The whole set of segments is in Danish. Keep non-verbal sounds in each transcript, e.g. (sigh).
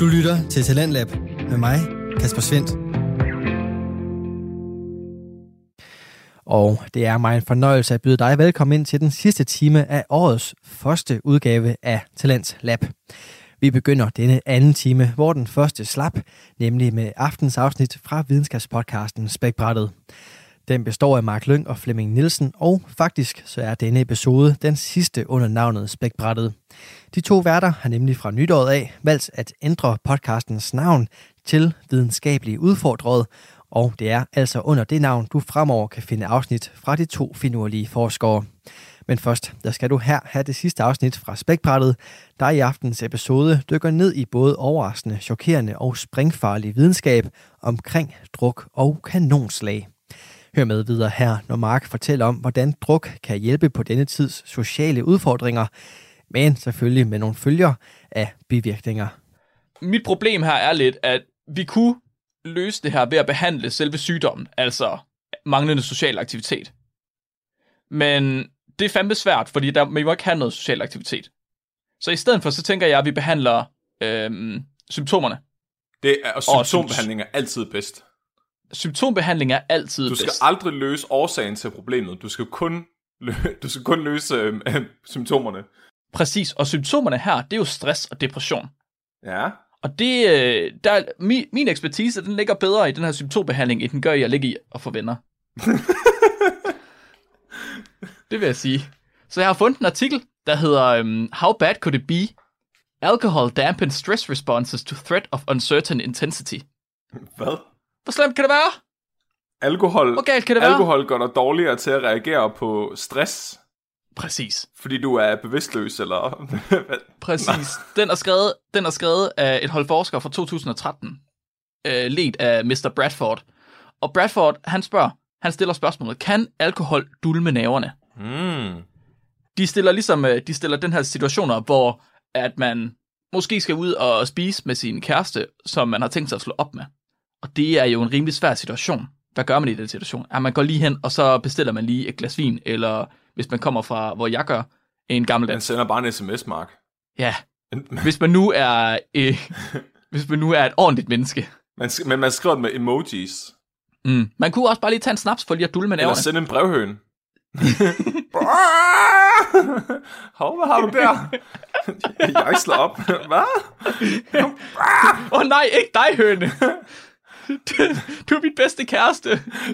Du lytter til Talentlab med mig, Kasper Svendt. Og det er mig en fornøjelse at byde dig velkommen ind til den sidste time af årets første udgave af Talent Lab. Vi begynder denne anden time, hvor den første slap, nemlig med aftens afsnit fra videnskabspodcasten Spækbrættet. Den består af Mark Lyng og Flemming Nielsen, og faktisk så er denne episode den sidste under navnet Spækbrættet. De to værter har nemlig fra nytåret af valgt at ændre podcastens navn til Videnskabelige Udfordret, og det er altså under det navn, du fremover kan finde afsnit fra de to finurlige forskere. Men først, der skal du her have det sidste afsnit fra Spækbrættet, der i aftens episode dykker ned i både overraskende, chokerende og springfarlig videnskab omkring druk og kanonslag. Hør med videre her, når Mark fortæller om, hvordan druk kan hjælpe på denne tids sociale udfordringer, men selvfølgelig med nogle følger af bivirkninger. Mit problem her er lidt, at vi kunne løse det her ved at behandle selve sygdommen, altså manglende social aktivitet. Men det er fandme svært, fordi der, man må ikke have noget social aktivitet. Så i stedet for, så tænker jeg, at vi behandler øhm, symptomerne. Det er, og symptombehandling er altid bedst. Symptombehandling er altid Du skal bedst. aldrig løse årsagen til problemet. Du skal kun, lø- du skal kun løse øh, øh, symptomerne. Præcis, og symptomerne her, det er jo stress og depression. Ja. Og det, øh, der, min, min ekspertise, den ligger bedre i den her symptombehandling, end den gør i at ligge i at få venner. (laughs) det vil jeg sige. Så jeg har fundet en artikel, der hedder um, How bad could it be? Alcohol dampens stress responses to threat of uncertain intensity. Hvad? Hvor slemt kan det være? Alkohol, Hvor galt kan det være? alkohol gør dig dårligere til at reagere på stress, Præcis. fordi du er bevidstløs, eller? (laughs) Præcis. Den er, skrevet, den er skrevet af et hold forskere fra 2013, øh, ledt af Mr. Bradford. Og Bradford, han spørger, han stiller spørgsmålet, kan alkohol dulme nerverne? Mm. De stiller ligesom, øh, de stiller den her situationer, hvor at man måske skal ud og spise med sin kæreste, som man har tænkt sig at slå op med. Og det er jo en rimelig svær situation. Hvad gør man i den situation? Ja, man går lige hen, og så bestiller man lige et glas vin, eller hvis man kommer fra, hvor jeg gør, en gammel Man sender bare en sms, Mark. Ja, hvis man nu er, øh, (laughs) hvis man nu er et ordentligt menneske. Man, men man skriver med emojis. Mm. Man kunne også bare lige tage en snaps for lige at dulle med Eller sende en brevhøn. (laughs) Hov, hvad har du der? Jeg slår op. Hvad? Åh oh, nej, ikke dig, høne. (laughs) (laughs) Du, er mit bedste kæreste.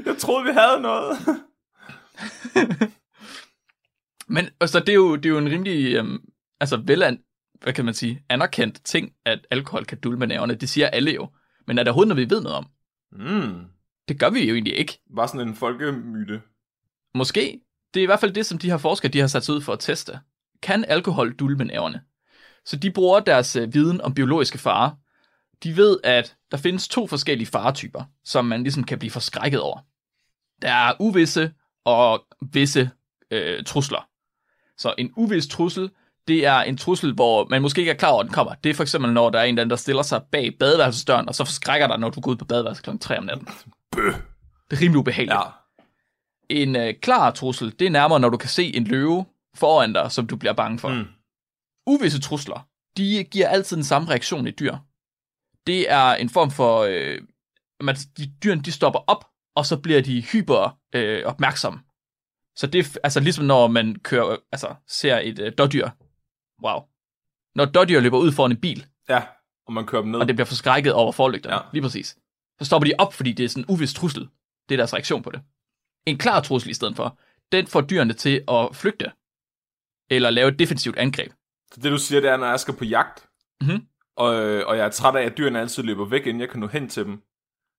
Jeg troede, vi havde noget. (laughs) Men altså, det er jo, det er jo en rimelig, øhm, altså velan, hvad kan man sige, anerkendt ting, at alkohol kan dulme med nerverne. Det siger alle jo. Men er der overhovedet noget, vi ved noget om? Mm. Det gør vi jo egentlig ikke. Var sådan en folkemyte. Måske. Det er i hvert fald det, som de her forskere de har sat sig ud for at teste. Kan alkohol dulme nerverne? Så de bruger deres øh, viden om biologiske farer. De ved, at der findes to forskellige faretyper, som man ligesom kan blive forskrækket over. Der er uvisse og visse øh, trusler. Så en uvis trussel, det er en trussel, hvor man måske ikke er klar over, at den kommer. Det er for eksempel, når der er en der stiller sig bag badeværelsesdøren, og så forskrækker dig, når du går ud på badeværelset kl. 3 om natten. Bøh. Det er rimelig ubehageligt. Ja. En øh, klar trussel, det er nærmere, når du kan se en løve foran dig, som du bliver bange for. Mm. Uvisse trusler, de giver altid den samme reaktion i dyr. Det er en form for, øh, man, de, dyrene de stopper op, og så bliver de hyper øh, opmærksomme. Så det er altså ligesom når man kører, øh, altså ser et øh, dårdyr. Wow. Når et dårdyr løber ud foran en bil, Ja, og man kører dem ned. og det bliver forskrækket over forlygterne. Ja. Lige præcis. Så stopper de op, fordi det er sådan en uvis trussel. Det er deres reaktion på det. En klar trussel i stedet for, den får dyrene til at flygte. Eller lave et defensivt angreb. Så det du siger, det er, når jeg skal på jagt, Mhm. Og, og jeg er træt af, at dyrene altid løber væk, inden jeg kan nå hen til dem,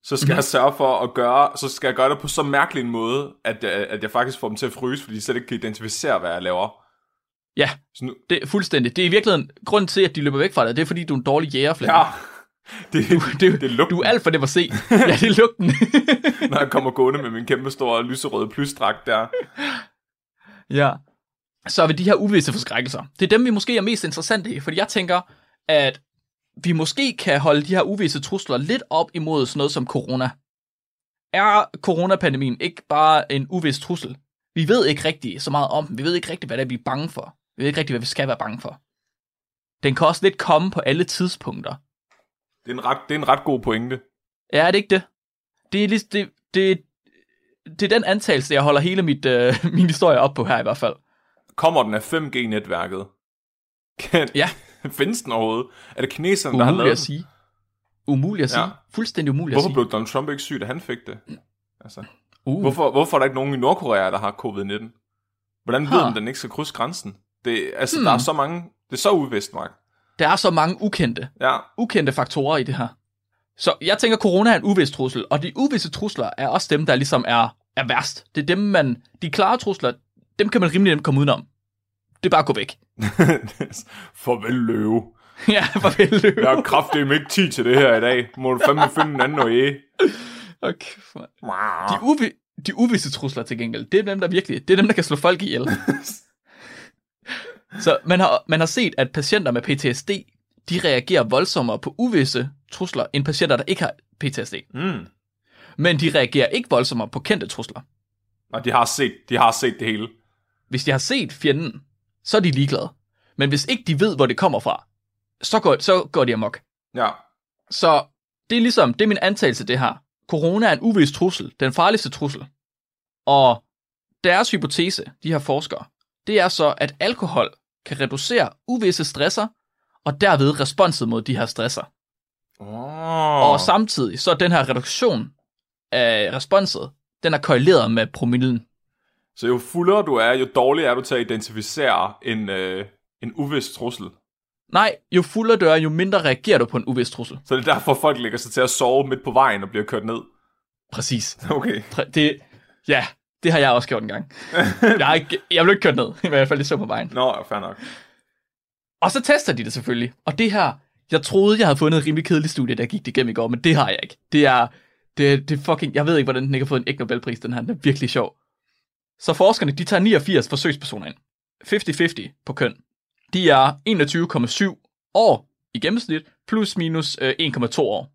så skal Mhm. jeg sørge for at gøre, så skal jeg gøre det på så mærkelig en måde, at, jeg- at jeg faktisk får dem til at fryse, fordi de slet ikke kan identificere, hvad jeg laver. Ja, Så nu, det er fuldstændig. Det er i virkeligheden, grunden til, at de løber væk fra dig, det er fordi, du er en dårlig jæger, ja, (laughs) det, Du, det, det er du er alt for nem at se. (laughs) ja, det er lugten. (laughs) når jeg kommer gående med min kæmpe store lyserøde plysdragt der. ja. Så er vi de her uvisse forskrækkelser. Det er dem, vi måske er mest interessante i, fordi jeg tænker, at vi måske kan holde de her uvisse trusler lidt op imod sådan noget som corona. Er coronapandemien ikke bare en uvis trussel? Vi ved ikke rigtig så meget om den. Vi ved ikke rigtig, hvad det er, vi er bange for. Vi ved ikke rigtig, hvad vi skal være bange for. Den kan også lidt komme på alle tidspunkter. Det er en ret, det er en ret god pointe. Ja, er det ikke det? Det er, lige, det, det, det er den antagelse, jeg holder hele mit, øh, (laughs) min historie op på her i hvert fald. Kommer den af 5G-netværket? Kan, Ja. (laughs) Findes den overhovedet? Er det kineserne, der har Umuligt lavet at sige. Umuligt at sige. Ja. Fuldstændig umuligt Hvorfor at sige. blev Donald Trump ikke syg, da han fik det? Altså, Uh. hvorfor, hvorfor er der ikke nogen i Nordkorea, der har covid-19? Hvordan ved den, den ikke skal krydse grænsen? Det, altså, Hmm. der er så mange... Det er så uvist, Mark. Der er så mange ukendte, Ja, ukendte faktorer i det her. Så jeg tænker, corona er en uvis trussel, og de uvisse trusler er også dem, der ligesom er, er værst. Det er dem, man... De klare trusler, dem kan man rimelig nemt komme udenom. Det er bare at gå væk. (laughs) Farvel løve. (laughs) ja, farvel. løve. Jeg har kraftedeme ikke tid til det her i dag. Må du fandme finde en anden øje. Okay, for- de, uvi, de uvisse trusler til gengæld, det er dem, der virkelig, det er dem, der kan slå folk ihjel. (laughs) Så man har, man har set, at patienter med PTSD, de reagerer voldsommere på uvisse trusler, end patienter, der ikke har PTSD. Mm. Men de reagerer ikke voldsommere på kendte trusler. Og de har set, de har set det hele. Hvis de har set fjenden, så er de ligeglade. Men hvis ikke de ved, hvor det kommer fra, så går, så går de amok. Ja. Så det er ligesom, det er min antagelse det her. Corona er en uvis trussel, den farligste trussel. Og deres hypotese, de her forskere, det er så, at alkohol kan reducere uvisse stresser, og derved responset mod de her stresser. Oh. Og samtidig så er den her reduktion af responset, den er korreleret med promillen. Så jo fuldere du er, jo dårligere er du til at identificere en, øh, en uvis trussel. Nej, jo fuldere du er, jo mindre reagerer du på en uvis trussel. Så det er derfor, folk lægger sig til at sove midt på vejen og bliver kørt ned. Præcis. (laughs) Okay. Det, ja, det har jeg også gjort en gang. (laughs) Jeg, ikke, jeg blev ikke kørt ned, (laughs) i hvert fald det så på vejen. Nå, fair nok. Og så tester de det selvfølgelig. Og det her, jeg troede, jeg havde fundet et rimelig kedeligt studie, der gik det igennem i går, men det har jeg ikke. Det er, det, det fucking, jeg ved ikke, hvordan den ikke har fået en ægte Nobelpris, den her. Den er virkelig sjov. Så forskerne, de tager 89 forsøgspersoner ind. 50-50 på køn. De er 21,7 år i gennemsnit, plus minus øh, 1,2 år.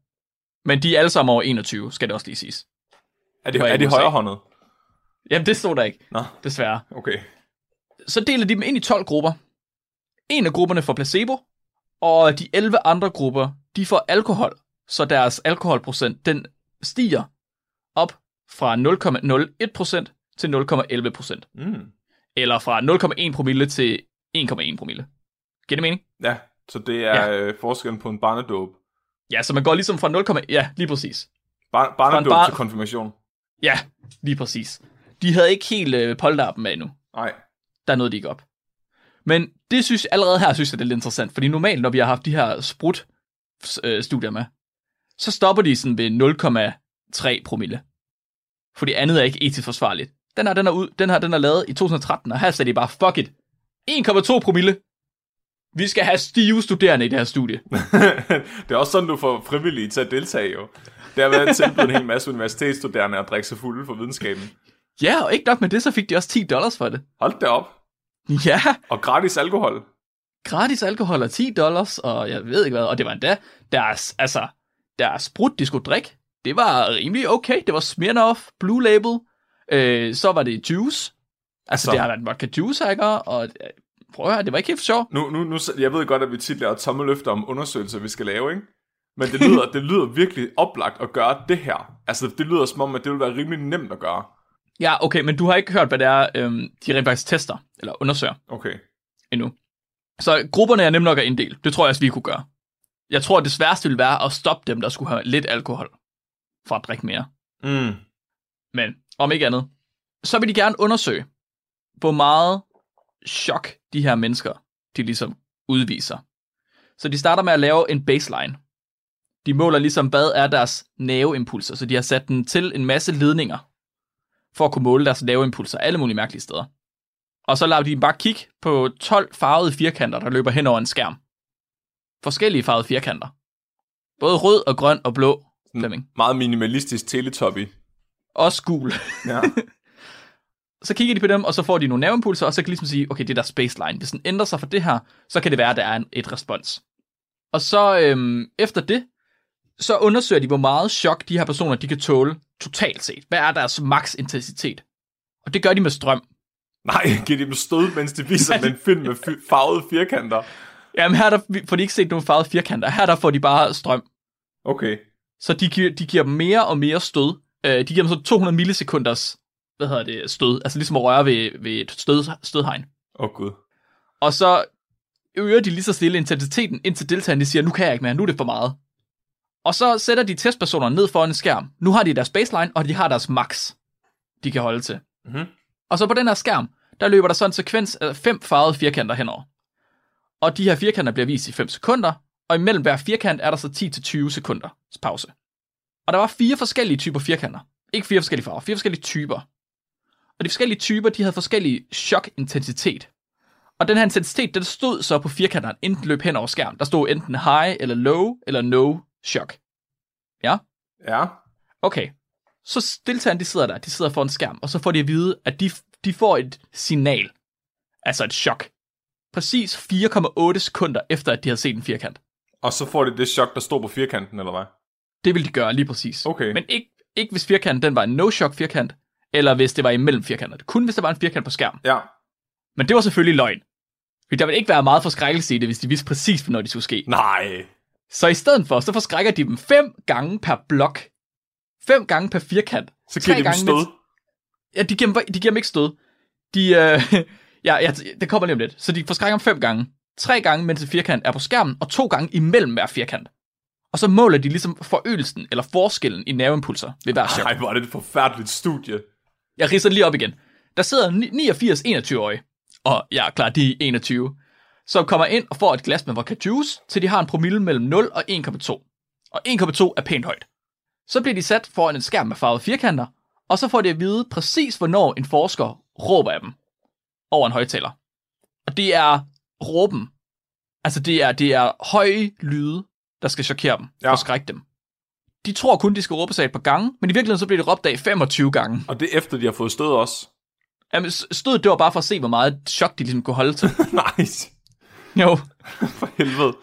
Men de er alle sammen over 21, skal det også lige siges. Er det, Hvor er det højrehåndet? Jamen, det stod der ikke, Nå, desværre. okay. Så deler de dem ind i 12 grupper. En af grupperne får placebo, og de 11 andre grupper, de får alkohol, så deres alkoholprocent, den stiger op fra 0,01% til 0,11%. Mm. Eller fra 0,1 promille til 1,1 promille. Giver det mening? Ja, så det er ja. øh, forskellen på en barnedåb. Ja, så man går ligesom fra 0, ja, lige præcis. Bar- barnedåb bar- til konfirmation. Ja, lige præcis. De havde ikke helt øh, polterappen med endnu. Nej. der nåede de ikke op. Men det synes allerede her synes jeg, det er lidt interessant, fordi normalt, når vi har haft de her sprut øh, studier med, så stopper de sådan ved 0,3 promille. For det andet er ikke etisk forsvarligt. Den her, den er, ud, den her, den er lavet i 2013, og her sagde de bare, fuck it. 1,2 promille. Vi skal have stive studerende i det her studie. (laughs) det er også sådan, du får frivillige til at deltage, jo. Det har været tilbudt en hel masse universitetsstuderende at drikke sig fulde for videnskaben. Ja, og ikke nok med det, så fik de også 10 dollars for det. Hold da op. Ja, Og gratis alkohol. gratis alkohol og 10 dollars, og jeg ved ikke hvad, og det var endda deres, altså, deres sprut, de skulle drikke, det var rimelig okay. Det var Smirnoff, Blue Label, øh, så var det juice, altså Så- det har været vodka juice, ikke? og øh, prøv at høre, det var ikke helt for sjov. Nu, nu, nu, jeg ved godt, at vi tit laver tomme løfter om undersøgelser, vi skal lave, ikke? Men det lyder, det lyder virkelig oplagt at gøre det her. Altså, det lyder som om, at det vil være rimelig nemt at gøre. Ja, okay, men du har ikke hørt, hvad det er, øhm, de rent faktisk tester, eller undersøger Okay. endnu. Så grupperne er nemt nok at inddele. Det tror jeg også, vi kunne gøre. Jeg tror, at det sværeste ville være at stoppe dem, der skulle have lidt alkohol, for at drikke mere. Mm. Men om ikke andet, så vil de gerne undersøge, hvor meget chok de her mennesker, de ligesom udviser. Så de starter med at lave en baseline. De måler ligesom, hvad er deres nerveimpulser, så de har sat den til en masse ledninger, for at kunne måle deres nerveimpulser alle mulige mærkelige steder. Og så lader de dem bare kigge på 12 farvede firkanter, der løber hen over en skærm. Forskellige farvede firkanter. Både rød og grøn og blå, Flemming. Meget minimalistisk teletubby. Også gul. Ja. (laughs) så kigger de på dem, og så får de nogle nerveimpulser, og så kan de ligesom sige, okay, det er deres baseline. Hvis den ændrer sig fra det her, så kan det være, at der er en, et respons. Og så øhm, efter det, så undersøger de, hvor meget chok de her personer, de kan tåle totalt set. Hvad er deres max intensitet? Og det gør de med strøm. Nej, (laughs) giv dem stød, mens de viser dem en film med fi- farvede firkanter. Jamen her der får de ikke set nogen farvede firkanter. Her der får de bare strøm. Okay. Så de, giver- de giver dem mere og mere stød. Øh, de giver dem så 200 millisekunders hvad hedder det, stød. Altså ligesom at røre ved, ved et stød, stødhegn. Åh oh, gud. Og så øger de lige så stille intensiteten, indtil deltagerne siger, nu kan jeg ikke mere, nu er det for meget. Og så sætter de testpersonerne ned foran en skærm. Nu har de deres baseline, og de har deres max, de kan holde til. Mhm. Og så på den her skærm, der løber der så en sekvens af fem farvede firkanter henover. Og de her firkanter bliver vist i 5 sekunder, og imellem hver firkant er der så 10-20 sekunder pause. Og der var fire forskellige typer firkanter. Ikke fire forskellige farver, fire forskellige typer. Og de forskellige typer, de havde forskellige chok-intensitet. Og den her intensitet, den stod så på firkanterne, enten løb hen over skærmen. Der stod enten high, eller low, eller no shock. Ja? Ja. Okay. Så deltagerne, de sidder der, de sidder foran en skærm, og så får de at vide, at de, de får et signal. Altså et chok. Præcis 4,8 sekunder efter, at de har set en firkant. Og så får de det chok, der står på firkanten, eller hvad? Det vil de gøre lige præcis. Okay. Men ikke, ikke hvis firkanten den var en no-shock firkant, eller hvis det var imellem firkanterne. Kun hvis der var en firkant på skærm. Ja. Men det var selvfølgelig løgn. For der ville ikke være meget forskrækkelse i det, hvis de vidste præcis, hvornår de skulle ske. Nej. Så i stedet for, så forskrækker de dem fem gange per blok. Fem gange per firkant. Så giver de dem stød. mens- Ja, de giver, dem, de giver dem ikke stød. De, øh, (laughs) ja, ja, det kommer lige om lidt. Så de forskrækker dem fem gange. Tre gange, mens en firkant er på skærmen, og to gange imellem hver firkant. Og så måler de ligesom forøgelsen, eller forskellen i nerveimpulser ved hver chok. Nej, hvor er det et forfærdeligt studie. Jeg ridser lige op igen. Der sidder ni- 89 21-årige, og jeg er klar, de er 21, som kommer ind og får et glas med vodka juice, til de har en promille mellem 0 og 1,2. Og 1,2 er pænt højt. Så bliver de sat foran en skærm med farvede firkanter, og så får de at vide præcis, hvornår en forsker råber af dem over en højtaler. Og det er råben. Altså det er, det er høje lyde, der skal chokere dem, Ja. og skrække dem. De tror kun, de skal råbe sig et par gange, men i virkeligheden så bliver de råbt af 25 gange. Og det er efter, de har fået stød også. Jamen, s- stødet, det var bare for at se, hvor meget chok de ligesom kunne holde til. (laughs) nice. Jo. (laughs) For helvede.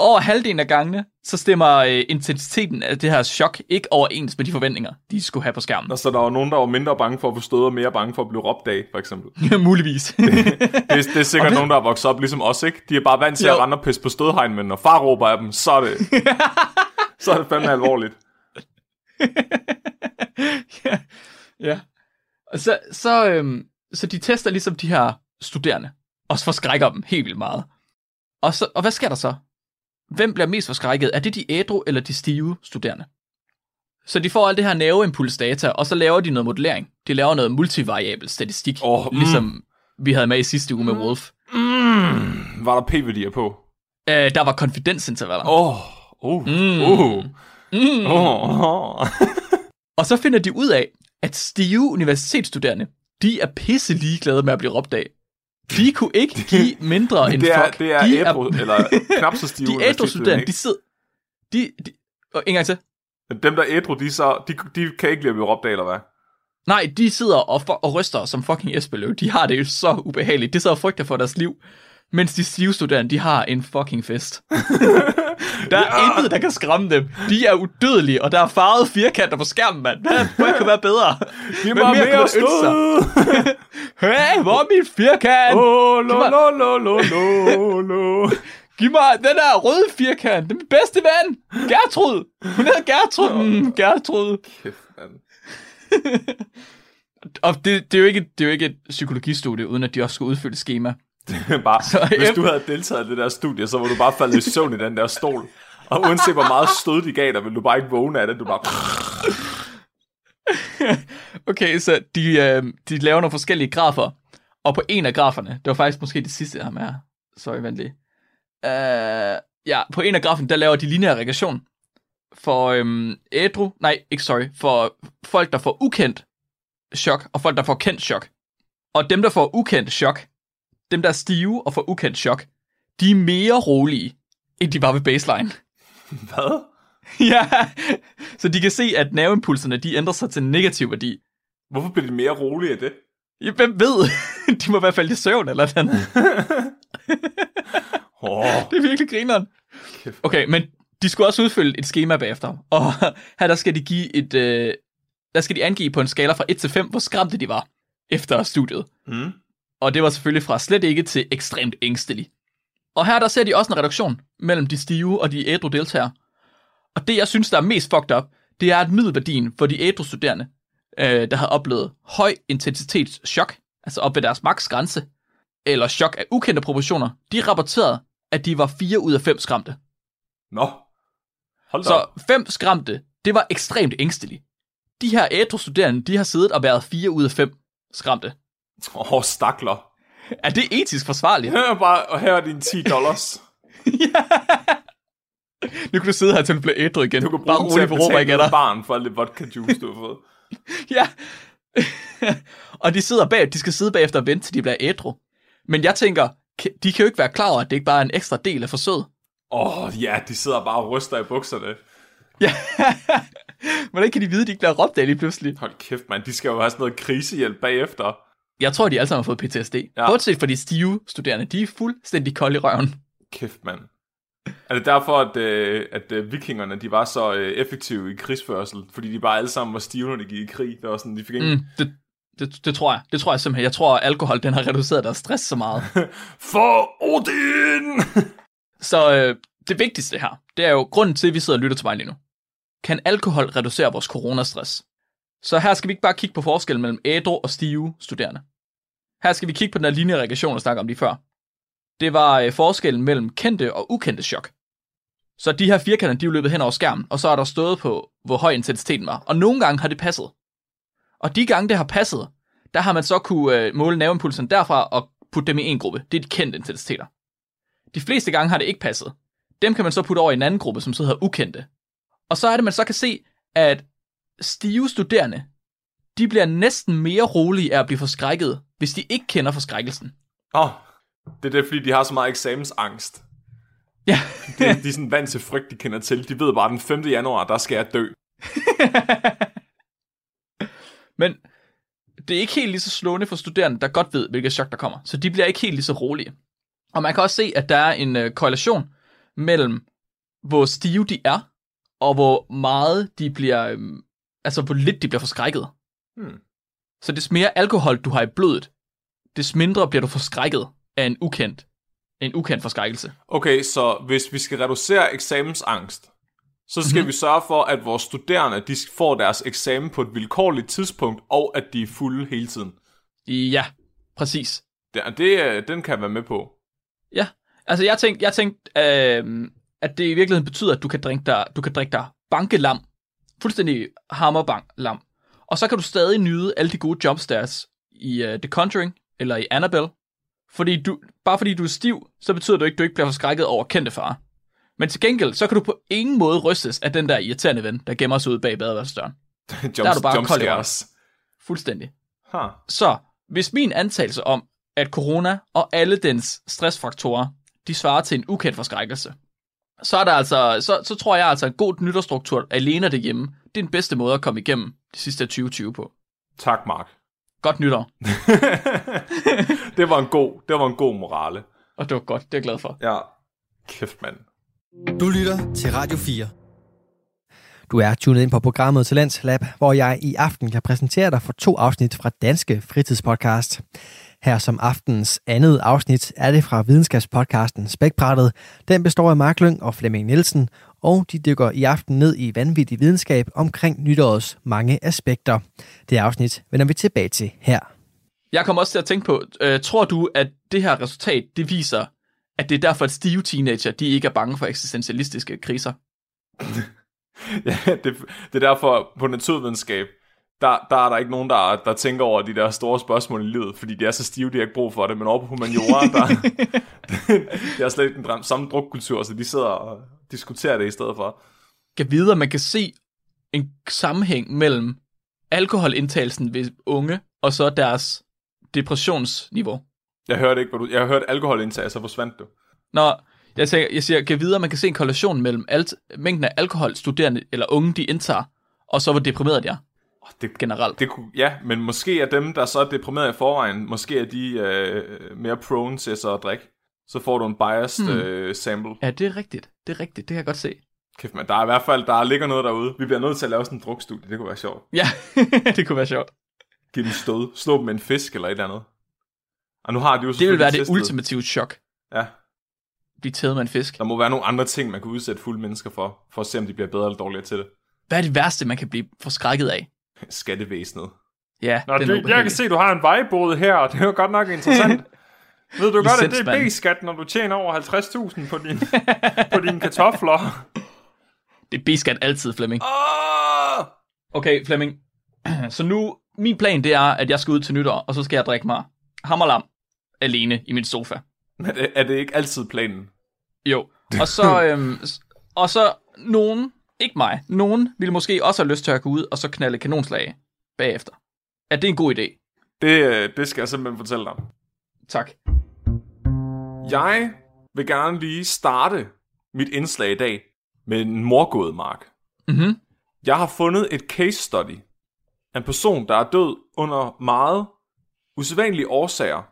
Over halvdelen af gangene, så stemmer øh, intensiteten af det her chok ikke overens med de forventninger, de skulle have på skærmen. Så der var nogen, der var mindre bange for at få stød, og mere bange for at blive råbt af, for eksempel. (laughs) Muligvis. (laughs) Det, er- det er sikkert nogen, der er vokset op ligesom os, ikke? De er bare vant til Jo. at rende og pisse på stødhegn, men når far råber af dem, så er det, (laughs) så er det fandme alvorligt. ja. ja. Og så, så, øhm, så de tester ligesom de her studerende, og så forskrækker dem helt vildt meget. Og, så, og hvad sker der så? Hvem bliver mest forskrækket? Er det de ædru eller de stive studerende? Så de får alt det her nerveimpulsdata, og så laver de noget modellering. De laver noget multivariabel statistik, Åh, mm. ligesom vi havde med i sidste uge med Wolf. Mm, var der p-værdier på? Øh, der var konfidensintervaller. Åh, oh, uh, Mm. uh, Mm. oh, oh. Og så finder de ud af, at stive universitetsstuderende, de er pisse ligeglade med at blive råbt af. De kunne ikke (laughs) give mindre end det er, fuck. det er de ædru, eller (laughs) knap så stive de ædru studerende, de sidder... De, de, og en gang til. Dem, der er ædru, de, er så, de, de kan ikke lide at blive råbt af, eller hvad? Nej, de sidder og, for, og ryster som fucking Esbeløv. De har det jo så ubehageligt. De sidder og frygter for deres liv. Mens de stive studerende, de har en fucking fest. (laughs) der er Ja. intet, der kan skræmme dem. De er udødelige, og der er farvede firkanter på skærmen, mand. Hvad, hvad kan være bedre? (laughs) Giv mig mere mere stød! (laughs) Hey, hvor er min firkant? Åh, lo, mig- lo, lo, lo, lo, lo. Giv mig den der røde firkant. Det er min bedste ven. Gertrud. Hun hedder Gertrud. Mm, Gertrud. Kæft, mand. Og det, det, er jo ikke, det er jo ikke et psykologistudie, uden at de også skulle udfylde et schema. (laughs) bare, Så hvis du havde deltaget i det der studie, så var du bare faldet i søvn i den der stol. Og uanset hvor meget stød de gav dig, ville du bare ikke vågne af det. Du bare... (laughs) Okay, så de, øh, de laver nogle forskellige grafer. Og på en af graferne, det var faktisk måske det sidste, med her. Sorry, vent lige. Uh, ja, på en af graferne, der laver de lineær regression. For øhm, ædru, nej, ikke sorry, for folk, der får ukendt chok, og folk, der får kendt chok. Og dem, der får ukendt chok, dem, der er stive og får ukendt chok, de er mere rolige, end de var ved baseline. (laughs) Hvad? (laughs) ja, så de kan se, at nerveimpulserne, de ændrer sig til en negativ værdi. Hvorfor bliver de mere rolige af det? Ja, hvem ved? (laughs) De må i hvert fald i søvn eller den. Åh, Det er virkelig grineren. Okay, men de skulle også udfylde et schema bagefter. Og her der skal de give et... Øh, der skal de angive på en skala fra 1 til 5, hvor skræmte de var efter studiet. mm. Og det var selvfølgelig fra slet ikke til ekstremt ængstelig. Og her der ser de også en reduktion mellem de stive og de ædru deltagere. Og det, jeg synes, der er mest fucked up, det er, at middelværdien for de ædru studerende, øh, der havde oplevet høj intensitets chok, altså op ved deres maks grænse, eller chok af ukendte proportioner, de rapporterede, at de var 4 ud af 5 skræmte. Nå. Hold da Så op. 5 skræmte, det var ekstremt ængsteligt. De her ædru studerende, de har siddet og været 4 ud af 5 skræmte. (laughs) Åh, oh, stakler. Er det etisk forsvarligt? Her er bare, og her er dine 10 dollars. (laughs) Nu kan du sidde her til du bliver ædru igen. Du kan bruge Bare dem til at betale ikke barn for alt det vodka juice, du har fået. (laughs) Ja. og de sidder bag, de skal sidde bagefter og vente, til de bliver ædru. Men jeg tænker, de kan jo ikke være klar over, at det ikke bare er en ekstra del af forsøget. Åh, oh, ja, de sidder bare og ryster i bukserne. Ja. Hvordan kan de vide, at de ikke bliver råbt af lige pludselig? Hold kæft, mand. De skal jo have sådan noget krisehjælp bagefter. Jeg tror, de alle sammen har fået PTSD. Ja. Bortset fra de stive studerende, de er fuldstændig kolde i røven. Kæft, mand. Er det derfor, at, øh, at øh, vikingerne de var så øh, effektive i krigsførsel? Fordi de bare alle sammen var stive, når de gik i krig. Det var sådan, de fik ikke... Mm, det, det, det, tror jeg. Det tror jeg simpelthen. Jeg tror, at alkohol den har reduceret deres stress så meget. (laughs) For Odin! (laughs) Så øh, det vigtigste her, det er jo grunden til, at vi sidder og lytter til mig lige nu. Kan alkohol reducere vores coronastress? Så her skal vi ikke bare kigge på forskellen mellem ædru og stive studerende. Her skal vi kigge på den her lineregression, jeg snakker om lige før. Det var øh, forskellen mellem kendte og ukendte chok. Så de her firkanter, de er løbet hen over skærmen, og så er der stået på, hvor høj intensiteten var. Og nogle gange har det passet. Og de gange, det har passet, der har man så kunne øh, måle nerveimpulsen derfra og putte dem i en gruppe. Det er de kendte intensiteter. De fleste gange har det ikke passet. Dem kan man så putte over i en anden gruppe, som så hedder ukendte. Og så er det, man så kan se, at stive studerende, de bliver næsten mere rolige af at blive forskrækket, hvis de ikke kender forskrækkelsen. Åh, oh, det er det, fordi de har så meget eksamensangst. Ja, De, de er sådan vant til frygt, de kender til. De ved bare, at den 5. januar, der skal jeg dø. (laughs) men det er ikke helt lige så slående for studerende, der godt ved, hvilket chok der kommer. Så de bliver ikke helt lige så rolige. Og man kan også se, at der er en øh, korrelation mellem, hvor stive de er, og hvor meget de bliver, øh, altså hvor lidt de bliver forskrækket. Hmm. Så des mere alkohol du har i blodet, des mindre bliver du forskrækket af en ukendt, en ukendt forskrækkelse. Okay, så hvis vi skal reducere eksamensangst, så skal Mhm. mm-hmm. vi sørge for, at vores studerende de får deres eksamen på et vilkårligt tidspunkt, og at de er fulde hele tiden. Ja, præcis. Det, det, øh, den kan jeg være med på. Ja, altså jeg tænkte, jeg tænkte øh, at det i virkeligheden betyder, at du kan drikke dig, du kan drikke dig bankelam, fuldstændig hammerbanklam, og så kan du stadig nyde alle de gode jumpstarts i uh, The Conjuring eller i Annabelle. Fordi du, bare fordi du er stiv, så betyder det ikke, at du ikke bliver forskrækket over kendte far. Men til gengæld, så kan du på ingen måde rystes af den der irriterende ven, der gemmer sig ude bag badeværelsesdøren. Jump, (laughs) Der er du bare kold i. Fuldstændig. Huh. Så, hvis min antagelse om, at corona og alle dens stressfaktorer, de svarer til en ukendt forskrækkelse, så, er der altså, så, så tror jeg altså, at en god nytårsstruktur alene derhjemme, det er den bedste måde at komme igennem det sidste af 2020 på. Tak, Mark. Godt nytår, (laughs) det var en god, det var en god morale. og det var godt, det er jeg glad for. Ja. Kæft, mand. Du lytter til Radio 4. Du er tunet ind på programmet Talents Lab, hvor jeg i aften kan præsentere dig for to afsnit fra Danske Fritidspodcast. Her som aftens andet afsnit er det fra videnskabspodcasten Spækbrættet. Den består af Mark Lyng og Flemming Nielsen, og de dykker i aften ned i vanvittig videnskab omkring nytårets mange aspekter. Det afsnit vender vi tilbage til her. Jeg kommer også til at tænke på, øh, tror du, at det her resultat, det viser, at det er derfor, at stive teenager, de ikke er bange for eksistentialistiske kriser? (laughs) Ja, det, det er derfor på naturvidenskab, der, der er der ikke nogen, der, der tænker over de der store spørgsmål i livet, fordi de er så stive, de har ikke brug for det. Men over på humaniora, der (laughs) de har slet ikke den samme drukkultur, så de sidder og diskuterer det i stedet for. kan vide, at man kan se en sammenhæng mellem alkoholindtagelsen ved unge, og så deres depressionsniveau. Jeg hørte ikke, hvad du... Jeg har hørt alkoholindtag, så forsvandt du. Når jeg, tænker, jeg siger, kan vide, at man kan se en korrelation mellem alt, mængden af alkohol, studerende eller unge, de indtager, og så hvor deprimeret de er det, generelt. det ja, men måske er dem, der så er deprimeret i forvejen, måske er de øh, mere prone til så at drikke. Så får du en biased Hmm. øh, sample. Ja, det er rigtigt. Det er rigtigt. Det kan jeg godt se. Kæft, man, der er i hvert fald, der ligger noget derude. Vi bliver nødt til at lave sådan en drukstudie, det kunne være sjovt. Ja, (laughs) det kunne være sjovt. Giv dem stød. Slå dem med en fisk eller et eller andet. Og nu har de jo Det vil være det testet- ultimative chok. Ja. blive tædet med en fisk. Der må være nogle andre ting, man kan udsætte fulde mennesker for, for at se, om de bliver bedre eller dårligere til det. Hvad er det værste, man kan blive forskrækket af? Skattevæsenet. Ja, Nå, du, jeg kan se, du har en vejbod her, og det er jo godt nok interessant. (laughs) Ved du godt, at det er. B-skat, når du tjener over 50.000 på, din, (laughs) på dine kartofler? Det er B-skat altid, Flemming. Oh! Okay, Flemming. (clears throat) Så nu, min plan det er, at jeg skal ud til nytår, og så skal jeg drikke mig hammerlam alene i min sofa. Men er, er det ikke altid planen? Jo. Og så, (laughs) øhm, og så nogen, ikke mig, nogen ville måske også have lyst til at gå ud og så knalde kanonslag bagefter. Er det en god idé? Det, øh, det skal jeg simpelthen fortælle dig. Tak. Jeg vil gerne lige starte mit indslag i dag med en morgåde, Mark. Mhm. Jeg har fundet et case study af en person, der er død under meget usædvanlige årsager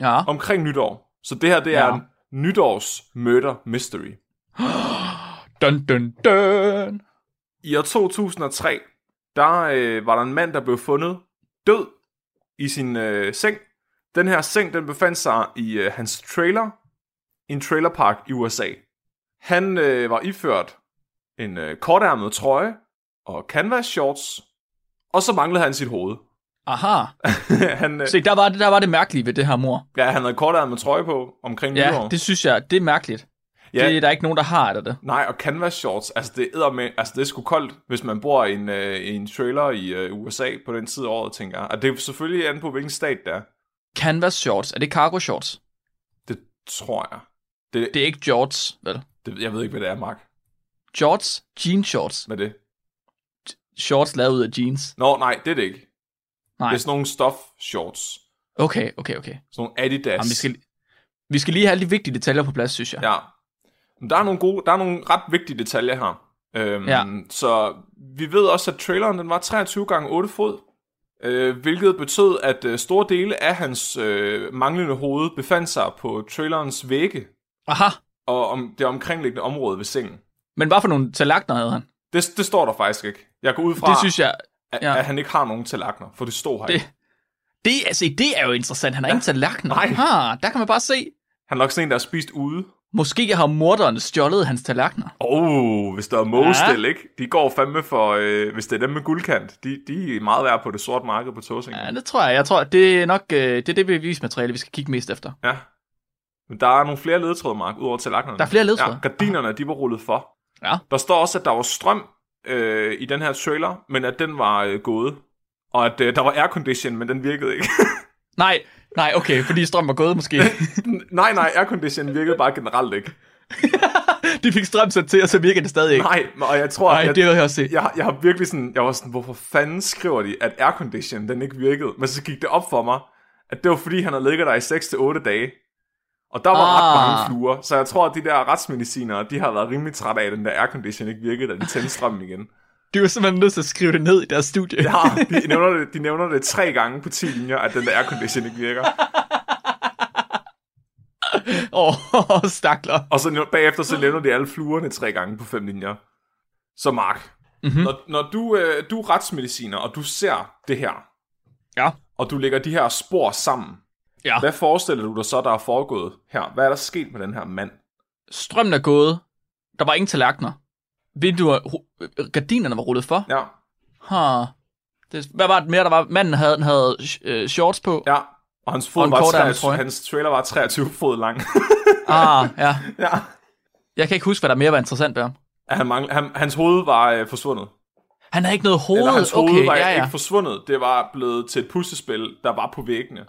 Ja. omkring nytår. Så det her, det er Ja. en nytårs murder mystery. (gasps) Dun, dun, dun. I år 2003, der øh, var der en mand, der blev fundet død i sin øh, seng. Den her seng, den befandt sig i øh, hans trailer, i en trailerpark i USA. Han øh, var iført en øh, kortærmet trøje og canvas shorts, og så manglede han sit hoved. Aha. (laughs) han, øh, Se, der var det, der var det mærkelige ved det her mor. ja, han havde kortærmet trøje på omkring Ja, nytår. det synes jeg, det er mærkeligt. Ja, Det er der ikke nogen, der har det. Nej, og canvas shorts, altså det er med, altså det er sgu koldt, hvis man bor i en, øh, i en trailer i øh, USA på den tid af året, tænker jeg. Og det er selvfølgelig an på, hvilken stat det er. Canvas shorts, er det cargo shorts? Det tror jeg. Det, Det er ikke jorts, vel? det, jeg ved ikke, hvad det er, Mark. Shorts, jean shorts. Hvad er det? Shorts lavet ud af jeans. Nå, nej, det er det ikke. Nej. Det er sådan nogle stof shorts. Okay, okay, okay. Sådan nogle Adidas. Jamen, vi, skal, vi skal lige have de vigtige detaljer på plads, synes jeg. Ja. Der er nogle, gode, der er nogle ret vigtige detaljer her. Øhm, Ja. Så vi ved også, at traileren den var 23 gange 8 fod. Øh, hvilket betød, at øh, store dele af hans øh, manglende hoved befandt sig på trailerens vægge Aha. og om det omkringliggende område ved sengen. Men hvad for nogle tallerkener havde han? Det, det står der faktisk ikke. Jeg går ud fra, Det synes jeg... at, ja. at han ikke har nogen tallerkener, for det stod her Det- ikke. Det, altså, det er jo interessant. Han har ingen tallerkener. Nej. Aha, der kan man bare se. Han er nok sådan en, der har spist ude. Måske har morderen stjålet hans tallerkener. Oh, hvis der er mågestil, ikke? De går fandme for, øh, hvis det er dem med guldkant. De, de er meget værd på det sorte marked på Tåsing. Ja, det tror jeg. Jeg tror, det er nok øh, det, er det bevismateriale, vi skal kigge mest efter. Ja. Men der er nogle flere ledetråde, Mark, udover tallerkenerne. Der er flere ledetråde? Ja, gardinerne, de var rullet for. Ja. Der står også, at der var strøm øh, i den her trailer, men at den var øh, gået. Og at øh, der var aircondition, men den virkede ikke. (laughs) Nej, nej, okay, fordi strøm var gået måske. (laughs) nej, nej, aircondition virkede bare generelt ikke. (laughs) De fik strøm sat til, og så virker det stadig ikke. Nej, og jeg tror, Nej, jeg, det har jeg også set. jeg, jeg har virkelig sådan, jeg var sådan, hvorfor fanden skriver de, at aircondition, den ikke virkede? Men så gik det op for mig, at det var fordi, han havde ligget der i 6-8 dage. Og der var ah. ret Ah. mange fluer, så jeg tror, at de der retsmedicinere, de har været rimelig trætte af, at den der aircondition ikke virkede, da de tændte strømmen igen. De var simpelthen nødt til at skrive det ned i deres studie. Ja, de nævner det, de nævner det tre gange på 10 linjer, at den der aircondition ikke virker. (laughs) Åh, oh, stakler. Og så bagefter så nævner de alle fluerne tre gange på fem linjer. Så Mark, Mhm. mm-hmm. når, når du, øh, du er retsmediciner, og du ser det her, Ja. og du lægger de her spor sammen, Ja. hvad forestiller du dig så, der er foregået her? Hvad er der sket med den her mand? Strømmen er gået. Der var ingen tallerkener. Vinduer, gardinerne var rullet for. Ja, Huh. Det, hvad var det mere, der var? Manden havde, den havde øh, shorts på. ja. Og hans, fod Og var kortærmet 23, trøje. hans trailer var 23 fod lang. (laughs) Ah, ja. ja. Jeg kan ikke huske, hvad der mere var interessant ved ham. Han mangl- han, hans hoved var øh, forsvundet. Han havde ikke noget hoved. Eller hans hoved okay, var ja, ja. ikke forsvundet. Det var blevet til et puslespil, der var på væggene.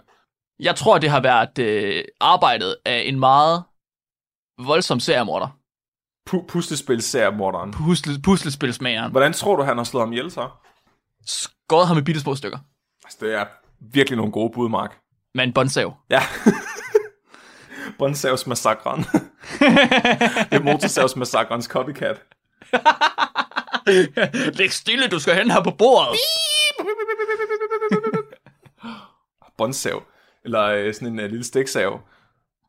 Jeg tror, det har været øh, arbejdet af en meget voldsom seriemorder. Pu- puslespil-seriemorderen. Pusle, puslespilsmageren. Hvordan tror du, han har slået ham ihjel så? Skåret ham i bitte små stykker. Altså, det er virkelig nogle gode bud, Mark. Med en båndsav. Ja. (laughs) Båndsavsmassakren. (laughs) det er motorsavsmassakrens copycat. (laughs) Læg stille, du skal hen her på bordet. Båndsav. Eller øh, sådan en øh, lille stiksav.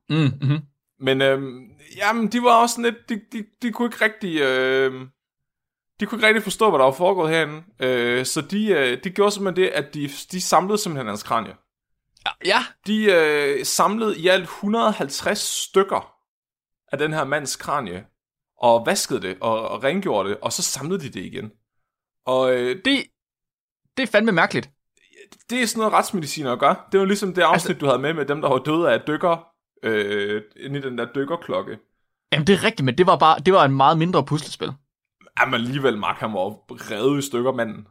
Mm, mm-hmm. Men øhm, jamen, de var også lidt, de, de, de kunne ikke rigtig, øh, de kunne ikke rigtig forstå, hvad der var foregået herinde. Øh, så de, øh, de gjorde simpelthen det, at de, de samlede simpelthen hans kranie. Ja, De øh, samlede i alt 150 stykker af den her mands kranie, og vaskede det, og, og rengjorde det, og så samlede de det igen. Og øh, Det, det er fandme mærkeligt. det er sådan noget retsmediciner at gøre. Det var ligesom det afsnit, altså, du havde med, med dem, der var døde af dykker, øh, inde i den der dykkerklokke. Jamen, det er rigtigt, men det var bare det var en meget mindre puslespil. Jamen alligevel, Mark, han var jo revet i stykker, manden.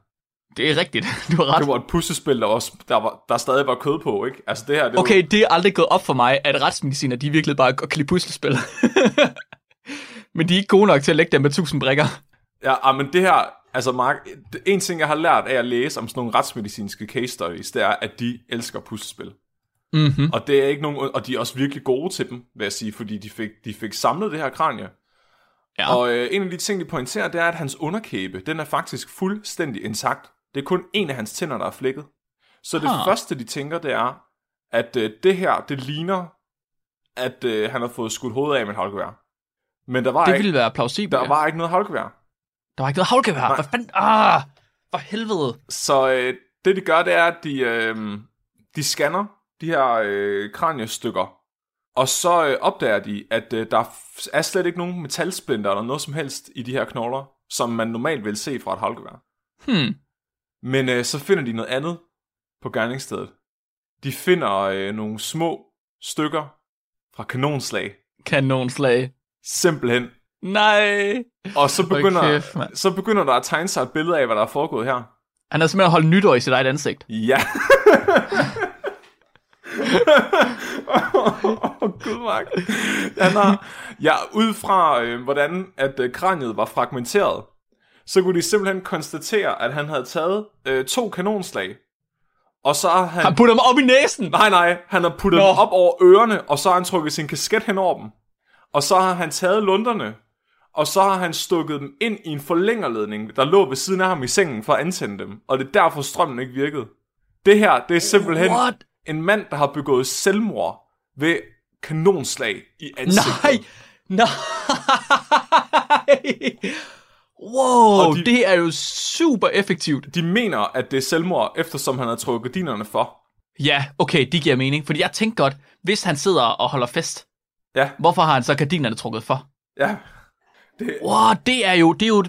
Det er rigtigt. (laughs) Du har ret. Det var et puslespil, der, også, der, var, der stadig var kød på, ikke? Altså det her, det var, Okay, det er aldrig gået op for mig, at retsmediciner, de virkelig bare godt kan lide puslespil. (laughs) men de er ikke gode nok til at lægge dem med tusind brikker. Ja, ah, men det her, altså Mark, en ting, jeg har lært af at læse om sådan nogle retsmedicinske case studies, det er, at de elsker puslespil. Mm-hmm. Og det er ikke nogen, og de er også virkelig gode til dem, vil jeg sige, fordi de fik, de fik samlet det her kranie. Ja. Og øh, en af de ting, de pointerer, det er, at hans underkæbe, den er faktisk fuldstændig intakt. Det er kun en af hans tænder, der er flækket. Så det første, de tænker, det er, at øh, det her, det ligner, at øh, han har fået skudt hovedet af med et halvgevær. Men der var, Det ikke, ville være plausibelt. der ja. var ikke noget halvgevær. der var ikke noget havlgevær. Hvad fanden? Ah, for helvede. Så øh, det, de gør, det er, at de, øh, de scanner de her øh, kraniestykker, og så øh, opdager de, at øh, der er slet ikke nogen metalsplinter eller noget som helst i de her knogler, som man normalt vil se fra et halvgevær. Hmm. Men øh, så finder de noget andet på gerningsstedet. De finder øh, nogle små stykker fra kanonslag. Kanonslag. Simpelthen. Nej. Og så begynder, kæft, mand. så begynder der at tegne sig et billede af, hvad der er foregået her. Han har simpelthen holdt nytår i sit eget ansigt. Ja. (laughs) Åh, oh, Gud, Mark. Han har, ja, ud fra, øh, hvordan at øh, kraniet var fragmenteret, så kunne de simpelthen konstatere, at han havde taget øh, to kanonslag, og så har han... Han putter dem op i næsen. Nej, nej, han har puttet Nå. dem op over ørerne, og så har han trukket sin kasket hen over dem. Og så har han taget lunderne, og så har han stukket dem ind i en forlængerledning, der lå ved siden af ham i sengen for at antænde dem. Og det er derfor strømmen ikke virkede. Det her, det er simpelthen What? En mand, der har begået selvmord ved kanonslag i ansigtet. Nej. Nej. Wow, Og de- det er jo super effektivt. De mener, at det er selvmord, eftersom han har trukket gardinerne for. Ja, okay, det giver mening. Fordi jeg tænkte godt, hvis han sidder og holder fest, Ja, hvorfor har han så gardinerne trukket for? ja. Det, Wow, det er jo, det er jo,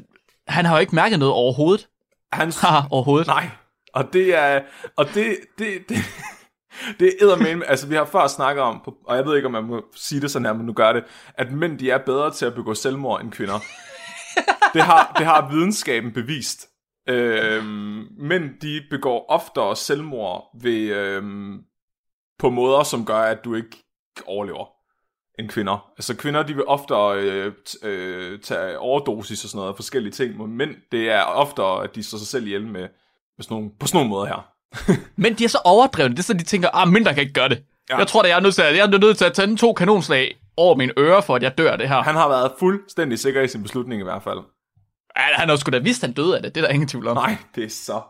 han har jo ikke mærket noget overhovedet. hans, Haha, overhovedet. Nej, og det er, og det, det, det, det er eddermame, altså vi har før snakket om, og jeg ved ikke, om man må sige det så nærmest, men nu gør det, at mænd, de er bedre til at begå selvmord end kvinder. det, har, det har videnskaben bevist. Øhm, mænd, de begår oftere selvmord ved, øhm, på måder, som gør, at du ikke overlever end kvinder. Altså kvinder, de vil oftere øh, t- øh, tage overdosis og sådan noget, forskellige ting, men mænd, det er oftere, at de slår sig selv ihjel med, med sådan nogle, på sådan nogle måder her. (laughs) Men de er så overdrevne. Det er så, de tænker, ah, mindre kan ikke gøre det. Ja. Ja. Jeg tror, at jeg er nødt til at, jeg er nødt til at tænde to kanonslag over mine ører, for at jeg dør det her. Han, har været fuldstændig sikker i sin beslutning i hvert fald. han har sgu da vidst, at han døde af det. Det er der ingen tvivl om. Nej, det er så,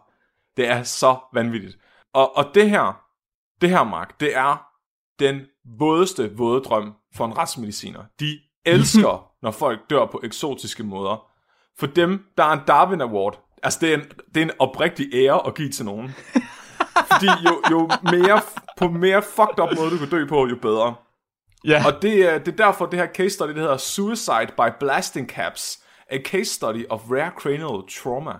det er så vanvittigt. Og, og det her, det her, Mark, det er den vådeste våde drøm for en retsmediciner. De elsker, (laughs) når folk dør på eksotiske måder. For dem, der er en Darwin Award. Altså, det er en, det er en oprigtig ære at give til nogen. Fordi jo, jo mere, på mere fucked up måde, du kan dø på, jo bedre. Ja. Og det er, det er derfor, det her case study, det hedder Suicide by Blasting Caps. A case study of rare cranial trauma.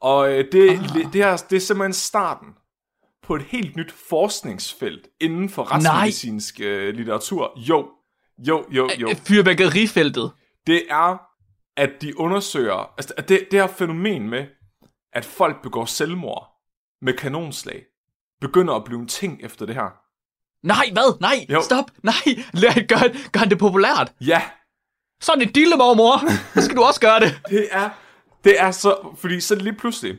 Og øh, det, ah. det, det, er, det er simpelthen starten på et helt nyt forskningsfelt inden for retsmedicinsk øh, litteratur. Jo, jo, jo, jo. Fyrværkerifeltet. Det er, at de undersøger, altså det, det her fænomen med, at folk begår selvmord med kanonslag, begynder at blive en ting efter det her. Nej, hvad? Nej, Jo. stop. Nej, (laughs) gør, gør det populært. Ja, Sådan et dille, mor. Så skal du også gøre det. (laughs) Det er, det er så, fordi så lige pludselig,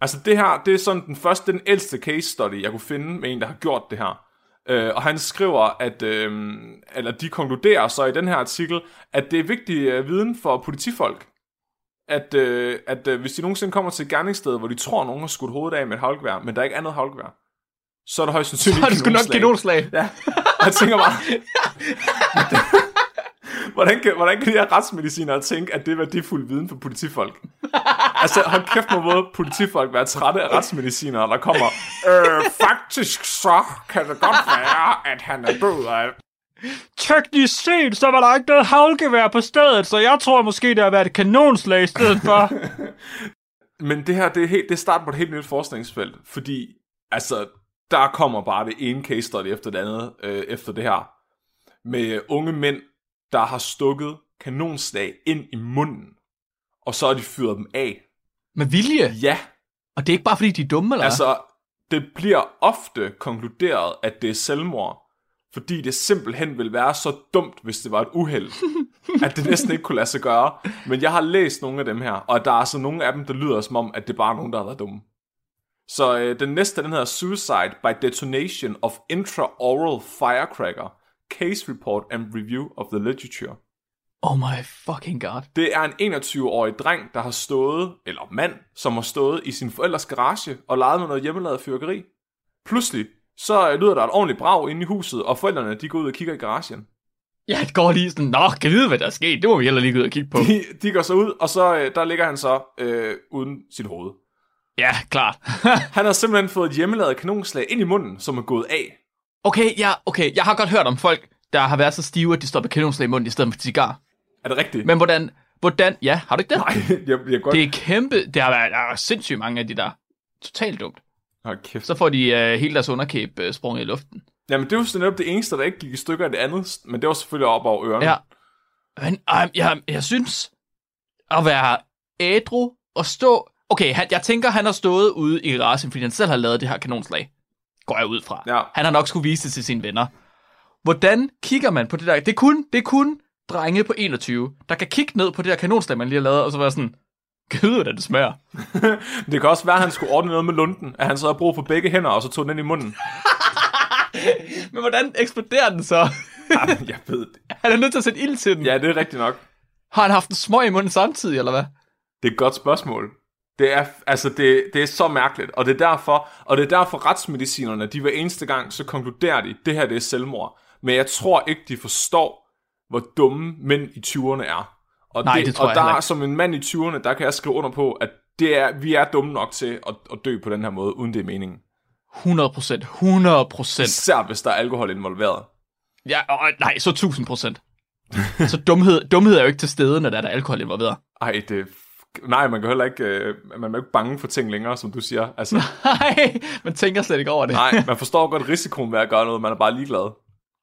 altså det her, det er sådan den første, den ældste case study, jeg kunne finde med en, der har gjort det her. Øh, og han skriver, at, øh, eller de konkluderer så i den her artikel, at det er vigtig øh, viden for politifolk, at, øh, at øh, hvis de nogensinde kommer til et gerningssted, hvor de tror, nogen har skudt hovedet af med et havlgevær, men der er ikke andet havlgevær, så er der højst sandsynligt det sgu nok kanonslag. kanonslag. Ja, og (laughs) jeg tænker bare, (laughs) hvordan kan, hvordan kan de her retsmedicinere tænke, at det er værdifuld viden for politifolk? Altså, hold kæft må både politifolk være trætte af retsmedicinere, der kommer, øh, faktisk så kan det godt være, at han er død af Teknisk set, så var der ikke noget havlgevær på stedet, så jeg tror måske, det har været et kanonslag i stedet for. (laughs) Men det her, det er, helt, det er start på et helt nyt forskningsfelt, fordi altså, der kommer bare det ene case study efter det andet øh, efter det her. Med unge mænd, der har stukket kanonslag ind i munden, og så har de fyret dem af. Med vilje. Ja, Og det er ikke bare, fordi de er dumme, eller altså, det bliver ofte konkluderet, at det er selvmord, fordi det simpelthen vil være så dumt, hvis det var et uheld, (laughs) at det næsten ikke kunne lade sig gøre. Men jeg har læst nogle af dem her, og der er altså nogle af dem, der lyder som om, at det bare er nogen, der har været dumme. Så øh, den næste, den hedder Suicide by Detonation of Intraoral Firecracker, Case Report and Review of the Literature. Oh my fucking god. Det er en 21-årig dreng, der har stået, eller mand, som har stået i sin forældres garage og leget med noget hjemmelavet fyrkeri. Pludselig, så øh, lyder der et ordentligt brag inde i huset, og forældrene, de går ud og kigger i garagen. Ja, det går lige sådan, nå, kan vide, hvad der er sket? Det må vi heller lige gå ud og kigge på. De, de går så ud, og så øh, der ligger han så øh, uden sit hoved. ja, klart. (laughs) Han har simpelthen fået et hjemmelavet kanonslag ind i munden, som er gået af. okay, ja, okay. Jeg har godt hørt om folk, der har været så stive, at de står med kanonslag i munden i stedet for cigar. Er det rigtigt? Men hvordan, hvordan, ja, har du ikke det? Nej, (laughs) jeg, jeg godt... Det er kæmpe, det har været der er sindssygt mange af de der. Totalt dumt. Hold kæft. Så får de øh, hele deres underkæb øh, sprunget i luften. Jamen, det er jo sådan netop det eneste, der ikke gik i stykker af det andet, men det var selvfølgelig op over ørerne. Ja. Men øh, jeg, jeg synes, at være ædru og stå... Okay, han, jeg tænker, han har stået ude i garagen, fordi han selv har lavet det her kanonslag. Går jeg ud fra. Ja. Han har nok skulle vise det til sine venner. Hvordan kigger man på det der? Det er kun, det er kun drenge på 21, der kan kigge ned på det der kanonslag, man lige har lavet, og så være sådan, gud, hvordan det smager. (laughs) Det kan også være, at han skulle ordne noget med lunden, at han så havde brug for begge hænder, og så tog den ind i munden. (laughs) Men hvordan eksploderer den så? (laughs) Jamen, jeg ved det. Han er nødt til at sætte ild til den. Ja, det er rigtigt nok. Har han haft en smøg i munden samtidig, eller hvad? Det er et godt spørgsmål. Det er, altså det, det er så mærkeligt, og det er derfor, og det er derfor retsmedicinerne, de hver eneste gang, så konkluderer de, det her det er selvmord. Men jeg tror ikke, de forstår, hvor dumme mænd i 20'erne er. Og, Nej, det tror og jeg der er ikke. som en mand i 20'erne, der kan jeg skrive under på, at det er, vi er dumme nok til at, at dø på den her måde, uden det er meningen. 100 procent. 100 procent. Især hvis der er alkohol involveret. Ja, og, nej, så 1000 procent. så dumhed, dumhed er jo ikke til stede, når der er der alkohol involveret. Ej, det... Nej, man kan heller ikke... Øh, man er jo ikke bange for ting længere, som du siger. Altså, (laughs) Nej, man tænker slet ikke over det. nej, man forstår godt risikoen ved at gøre noget, man er bare ligeglad.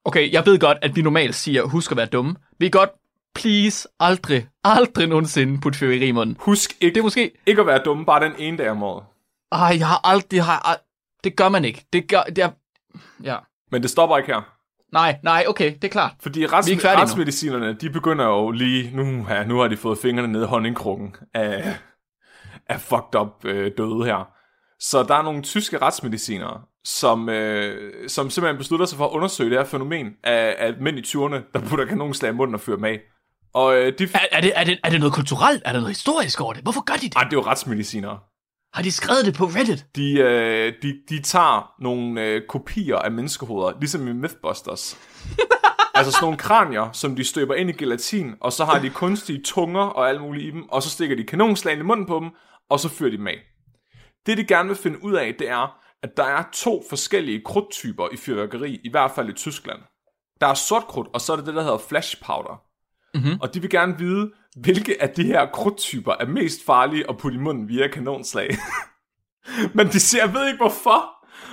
Okay, jeg ved godt, at vi normalt siger, husk at være dumme. Vi kan godt, please, aldrig, aldrig nogensinde putte fyrværkeri i munden. Husk ikke, Det er måske... ikke at være dumme bare den ene dag om året. Ej, jeg har aldrig... Har, ald- det gør man ikke. Det gør... Det er, ja. Men det stopper ikke her. Nej, nej, okay, det er klart. Fordi rets, er retsmedicinerne, de begynder jo lige, nu, ja, nu har de fået fingrene ned i honningkrukken af, af fucked up øh, døde her. Så der er nogle tyske retsmedicinere, som, øh, som simpelthen beslutter sig for at undersøge det her fænomen af, af mænd i 20'erne, der putter kanonslag i munden og fyrer dem af. Og øh, de... Er, er, det, er, det, er det noget kulturelt? Er der noget historisk over det? Hvorfor gør de det? Ej, det er jo retsmedicinere. Har de skrevet det på Reddit? De, øh, de, de tager nogle øh, kopier af menneskehoveder, ligesom i Mythbusters. (laughs) altså sådan nogle kranier, som de støber ind i gelatin, og så har de kunstige tunger og alt muligt i dem, og så stikker de kanonslagen i munden på dem, og så fyrer de dem af. Det de gerne vil finde ud af, det er, at der er to forskellige krudttyper i fyrværkeri, i hvert fald i Tyskland. Der er sort krudt, og så er det det, der hedder flash powder. Mm-hmm. Og de vil gerne vide, hvilke af de her krudttyper er mest farlige at putte i munden via kanonslag. (laughs) Men de siger, jeg ved ikke hvorfor.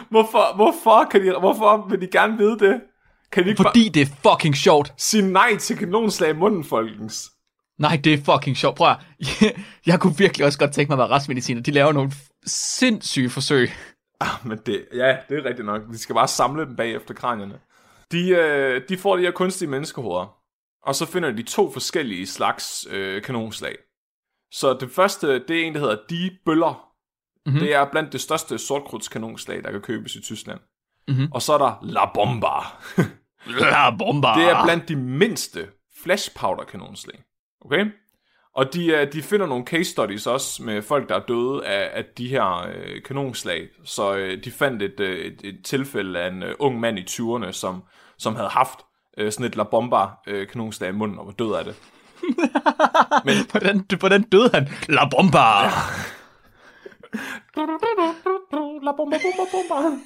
Hvorfor, hvorfor, kan de, hvorfor vil de gerne vide det? Kan de ikke Fordi det er fucking sjovt. sige nej til kanonslag i munden, folkens? Nej, det er fucking sjovt. Prøv at, (laughs) jeg kunne virkelig også godt tænke mig at være retsmediciner. De laver nogle sindssyge forsøg. Ah, men det, ja, det er rigtigt nok. Vi skal bare samle dem bag efter kranierne. De, øh, de får de her kunstige menneskehoveder, og så finder de to forskellige slags øh, kanonslag. Så det første, det er en, der hedder Die Bøller. Mm-hmm. Det er blandt det største sortkrudtskanonslag, der kan købes i Tyskland. Mm-hmm. Og så er der La Bomba. Ja, bomber. (laughs) Det er blandt de mindste flash powder kanonslag. Okay? Og de, øh, de finder nogle case studies også med folk, der er døde af, af de her øh, kanonslag. Så øh, de fandt et, øh, et, et tilfælde af en øh, ung mand i 20'erne, som, som havde haft øh, sådan et La Bomba øh, kanonslag i munden og var død af det. (laughs) Hvordan, hvordan døde han? La bomba. Ja. (laughs) La Bomba, bomba, bomba.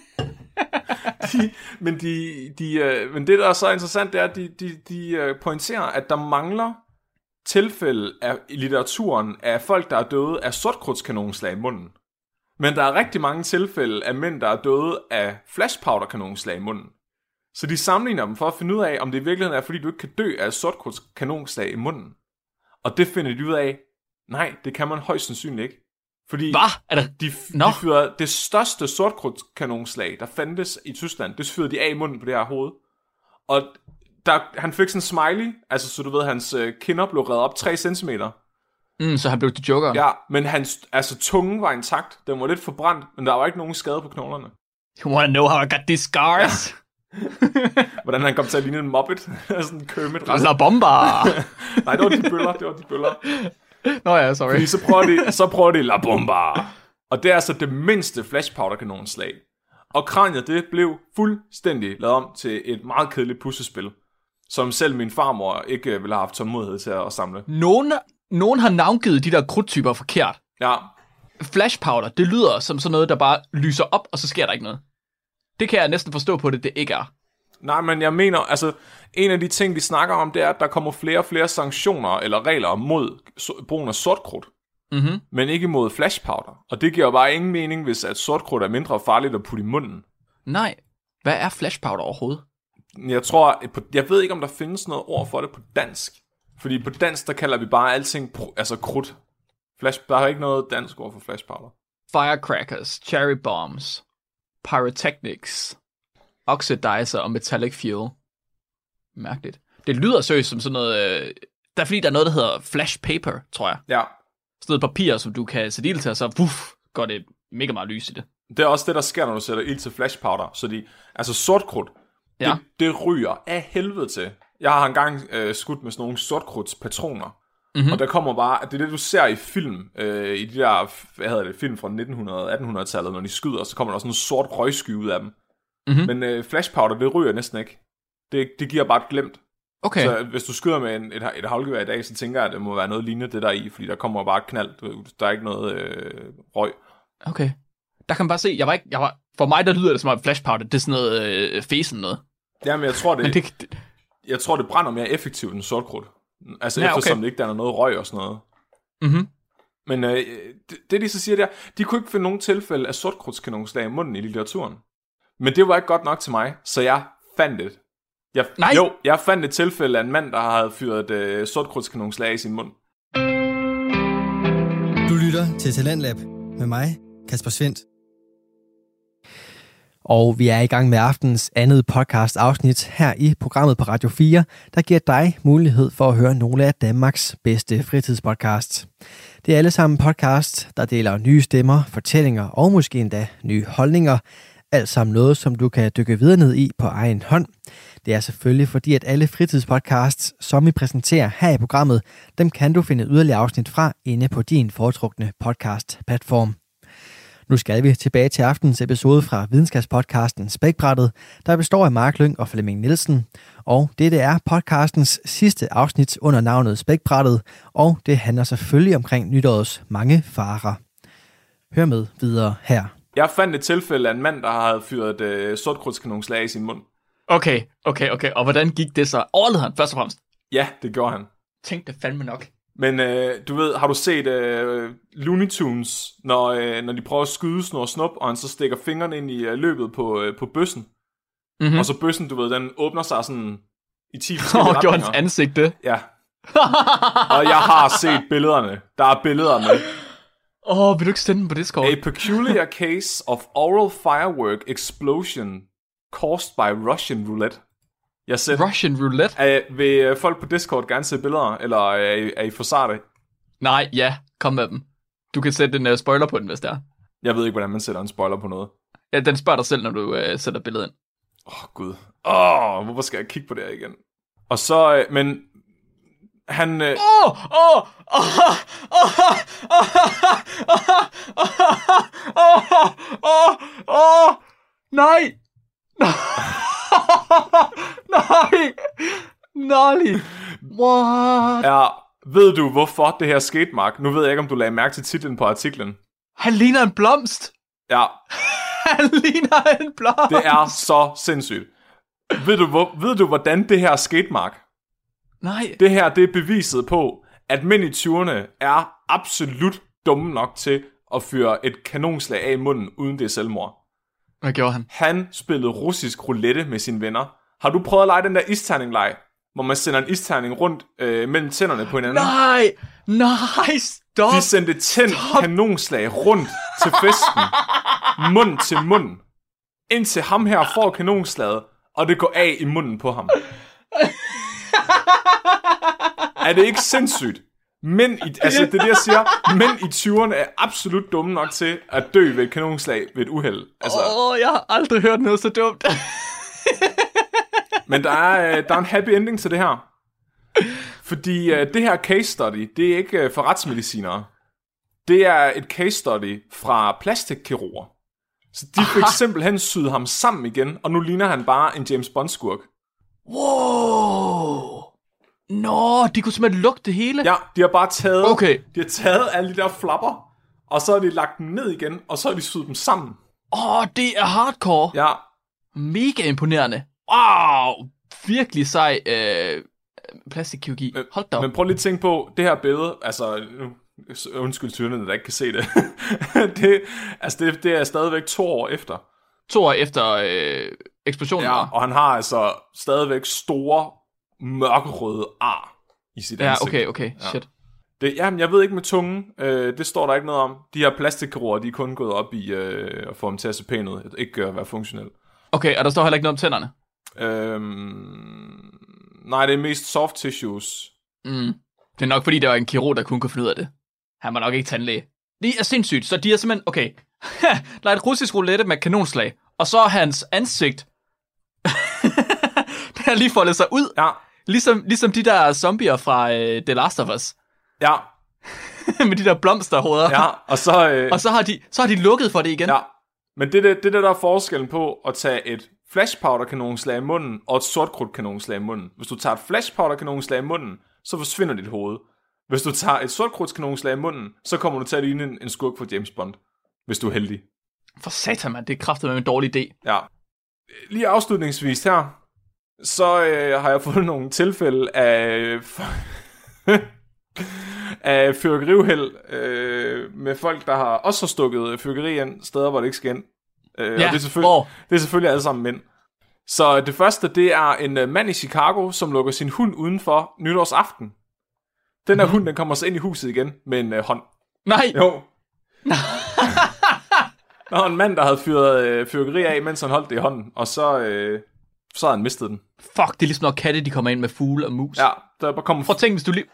de, men, de, de, øh, men det, der er så interessant, det er, at de, de, de øh, pointerer, at der mangler tilfælde af, i litteraturen af folk, der er døde af sortkrudtskanonslag i munden. Men der er rigtig mange tilfælde af mænd, der er døde af flashpowderkanonslag i munden. Så de sammenligner dem for at finde ud af, om det i virkeligheden er, fordi du ikke kan dø af sortkrudtskanonslag i munden. Og det finder de ud af, nej, det kan man højst sandsynligt ikke. Fordi Hvad? Er der... de, Nå. de fyrede det største sortkrudtskanonslag, der fandtes i Tyskland, det fyrede de af i munden på det her hoved. Og der, han fik sådan en smiley, altså så du ved, hans øh, kinder blev reddet op 3 cm. Mm, så han blev til Joker. Ja, men hans altså, tunge var intakt. Den var lidt forbrændt, men der var ikke nogen skade på knoglerne. (laughs) You wanna know how I got these scars? (laughs) Hvordan han kom til at ligne en mobbet. (laughs) sådan en. Ja. La bomba! Nej, det var de bøller, det var de bøller. Nå ja, sorry. Fordi så prøver de, så prøver de La Bomba. Og det er altså det mindste flashpowder-kanonslag. Og kraniet, det blev fuldstændig lavet om til et meget kedeligt puslespil, som selv min farmor ikke ville have haft tålmodighed til at samle. Nogen, nogen har navngivet de der krudtyper forkert. Ja, Flash powder, det lyder som sådan noget, der bare lyser op, og så sker der ikke noget. Det kan jeg næsten forstå på det, det ikke er. nej, men jeg mener, altså, en af de ting, de snakker om, det er, at der kommer flere og flere sanktioner eller regler mod brugen af sortkrudt. Mhm. Men ikke mod flashpowder. Og det giver jo bare ingen mening, hvis at sortkrudt er mindre farligt at putte i munden. Nej. Hvad er flash powder overhovedet? Jeg tror, jeg ved ikke, om der findes noget ord for det på dansk. Fordi på dansk, der kalder vi bare alting, altså krudt. Flash, der er ikke noget dansk ord for flash powder. Firecrackers, cherry bombs, pyrotechnics, oxidizer og metallic fuel. Mærkeligt. Det lyder seriøst som sådan noget... Øh, der er fordi, der er noget, der hedder flash paper, tror jeg. Ja, Sådan noget papir, som du kan sætte ild til, og så puff, går det mega meget lys i det. det er også det, der sker, når du sætter ild til flash powder. Så de, altså sortkrudt, Ja. det, det ryger af helvede til. Jeg har engang øh, skudt med sådan nogle sortkrudtspatroner. Mm-hmm. Og der kommer bare, det er det, du ser i film, øh, i de der, hvad hedder det, film fra 1900-1800-tallet, når de skyder, så kommer der sådan en sort røgsky ud af dem. Mhm. Men øh, flash powder, det ryger næsten ikke. Det, det giver bare et glemt. Okay. Så hvis du skyder med en, et, et havlgevær i dag, så tænker jeg, at det må være noget lignende det der er i, fordi der kommer bare et knald. Der er ikke noget øh, røg. Okay. Der kan man bare se, jeg var ikke, jeg var, for mig der lyder det som om flash powder, det er sådan noget øh, fesen noget. Jamen, jeg tror, det, Men det, det jeg tror, det brænder mere effektivt end sortkrudt. Altså, Ja, ja, okay. eftersom det ikke der er noget røg og sådan noget. mhm. Men øh, det, det, de så siger der, de kunne ikke finde nogen tilfælde af sortkrudtskanonslag i munden i litteraturen. Men det var ikke godt nok til mig, så jeg fandt det. Jeg, Nej. Jo, jeg fandt et tilfælde af en mand, der havde fyret øh, sortkrudtskanonslag i sin mund. Du lytter til Talentlab med mig, Kasper Svendt. Og vi er i gang med aftens andet podcast afsnit her i programmet på Radio 4, der giver dig mulighed for at høre nogle af Danmarks bedste fritidspodcasts. Det er alle sammen podcasts, der deler nye stemmer, fortællinger og måske endda nye holdninger. Alt sammen noget, som du kan dykke videre ned i på egen hånd. Det er selvfølgelig fordi, at alle fritidspodcasts, som vi præsenterer her i programmet, dem kan du finde yderligere afsnit fra inde på din foretrukne podcast-platform. Nu skal vi tilbage til aftens episode fra videnskabspodcasten Spækbrættet, der består af Mark Lyng og Flemming Nielsen. Og dette er podcastens sidste afsnit under navnet Spækbrættet, og det handler selvfølgelig omkring nytårets mange farer. Hør med videre her. Jeg fandt et tilfælde af en mand, der havde fyret øh, sortkrudtskanonslag i sin mund. Okay, okay, okay. Og hvordan gik det så? Overlevede han først og fremmest? Ja, det gjorde han. Tænk det fandme nok. Men øh, du ved, har du set øh, Looney Tunes, når, øh, når de prøver at skyde Snor Snup, og han så stikker fingrene ind i øh, løbet på, øh, på bøssen, Mhm. mm. og så bøssen, du ved, den åbner sig sådan i 10 Åh, (laughs) forskellige oh, gjorde hans retninger. ansigt det? Ja. og jeg har set billederne. Der er billeder med. (laughs) Åh, oh, vil du ikke sende dem på Discord? A peculiar case of oral firework explosion caused by Russian roulette. Jeg selv. Russian roulette? Er, vil øh, folk på Discord gerne se billeder, eller er I, er I for sarte? Nej, ja, kom med dem. Du kan sætte en uh, spoiler på den, hvis det er. Jeg ved ikke, hvordan man sætter en spoiler på noget. Ja, den spørger dig selv, når du uh, sætter billedet ind. Åh, oh, gud. Åh, oh, hvorfor skal jeg kigge på det her igen? Og så, øh, men... Han... Åh, åh, åh, åh, åh, nej, nej, nej, what? er, ved du, hvorfor det her skete, Mark? Nu ved jeg ikke, om du lagde mærke til titlen på artiklen. Han ligner en blomst. Ja. (laughs) Han ligner en blomst. Det er så sindssygt. Ved du, hvor, ved du, hvordan det her skete, Mark? Nej. Det her, det er beviset på, at mænd i 20'erne er absolut dumme nok til at fyre et kanonslag af i munden, uden det er selvmord. Hvad gjorde han? Han spillede russisk roulette med sine venner. Har du prøvet at lege den der isterning-leg, hvor man sender en isterning rundt øh, mellem tænderne på hinanden? Nej! Nej, stop! De sendte tændt kanonslag rundt til festen, mund til mund, indtil ham her får kanonslaget, og det går af i munden på ham. er det ikke sindssygt? Mænd i, altså det er det, jeg siger. Mænd i 20'erne er absolut dumme nok til at dø ved et kanonslag ved et uheld. Altså, Åh, oh, jeg har aldrig hørt noget så dumt. Men der er, øh, der er en happy ending til det her. Fordi uh, det her case study, det er ikke uh, for retsmedicinere. Det er et case study fra plastikkirurger. Så de fik Aha. simpelthen syet ham sammen igen, og nu ligner han bare en James Bond-skurk. wow! Nå, de kunne simpelthen lugte det hele? Ja, de har bare taget, Okay. de har taget alle de der flapper, og så har de lagt dem ned igen, og så har de syet dem sammen. Åh, oh, det er hardcore. Ja, Mega imponerende. Wow! Virkelig sej øh, plastikkirurgi. Hold da op. men prøv lige at tænke på, det her billede, altså, nu, undskyld tyrene, der ikke kan se det. (laughs) det, altså, det, det er stadigvæk to år efter. To år efter øh, eksplosionen. Ja, var. og han har altså stadigvæk store, mørkerøde ar i sit ja ansigt. okay, okay. Shit. Det, jamen, jeg ved ikke med tungen. Øh, det står der ikke noget om. De her plastikkirurger, de er kun gået op i øh, at få dem til at se pæne ud. Ikke at være funktionel. Okay, og der står heller ikke noget om tænderne. Øhm, nej, det er mest soft tissues. Mm. Det er nok fordi, der var en kirurg, der kun kunne finde ud af det. Han var nok ikke tandlæge. Det er sindssygt, så de er simpelthen, okay, (laughs) der er et russisk roulette med kanonslag, og så er hans ansigt, (laughs) det har lige foldet sig ud, Ja, ligesom, ligesom de der zombier fra øh, The Last of Us, ja, (laughs) med de der blomsterhoveder, ja. Og så... Øh, og så har, de, så har de lukket for det igen. ja. Men det, det, det der, der er forskellen på at tage et flash powder kanonslag i munden og et sortkrudt kanonslag i munden. Hvis du tager et flash powder kanonslag i munden, så forsvinder dit hoved. Hvis du tager et sortkrudt kanonslag i munden, så kommer du til at ligne en, en skurk fra James Bond. Hvis du er heldig. For satan, mand, det er kraftigt med en dårlig idé. Ja. Lige afslutningsvis her, så øh, har jeg fundet nogle tilfælde af, (laughs) af fyrværkeriuheld øh, med folk, der har også har stukket fyrværkeri ind, steder, hvor det ikke skal ind. Øh, og Ja, det er, selvfølgelig, hvor? det er selvfølgelig alle sammen mænd. Så det første, det er en øh, mand i Chicago, som lukker sin hund udenfor nytårsaften. Den her Mhm. hund, den kommer så ind i huset igen med en øh, hånd. Nej, Jo. (laughs) Der var en mand, der havde fyret øh, fyrværkeri af, mens han holdt det i hånden, og så, øh, så havde han mistet den. fuck, det er ligesom når katte, de kommer ind med fugle og mus. Ja, der bare kom... Prøv at tænke, hvis du lige...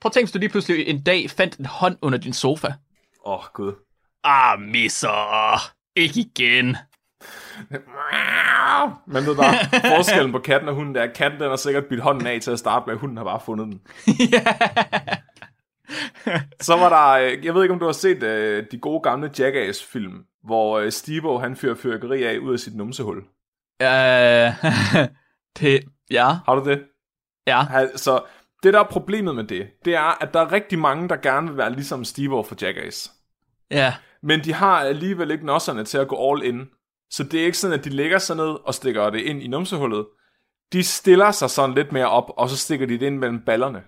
Prøv at tænke, hvis du lige pludselig en dag fandt en hånd under din sofa. Åh, oh, gud. Ah, misser. Ikke igen. Men ved bare, forskellen på katten og hunden, er, at katten den har sikkert bidt hånden af til at starte med, hunden har bare fundet den. (laughs) Så var der, øh, jeg ved ikke om du har set øh, de gode gamle Jackass-film, hvor øh, Steve han fyrer fyrværkeri af ud af sit numsehul. Øh, (laughs) det... Ja, Har du det? ja. Altså, det der er problemet med det, det er, at der er rigtig mange, der gerne vil være ligesom Steve for Jackass. Ja. Men de har alligevel ikke nosserne til at gå all in. Så det er ikke sådan, at de lægger sig ned og stikker det ind i numsehullet. De stiller sig sådan lidt mere op, og så stikker de det ind mellem ballerne.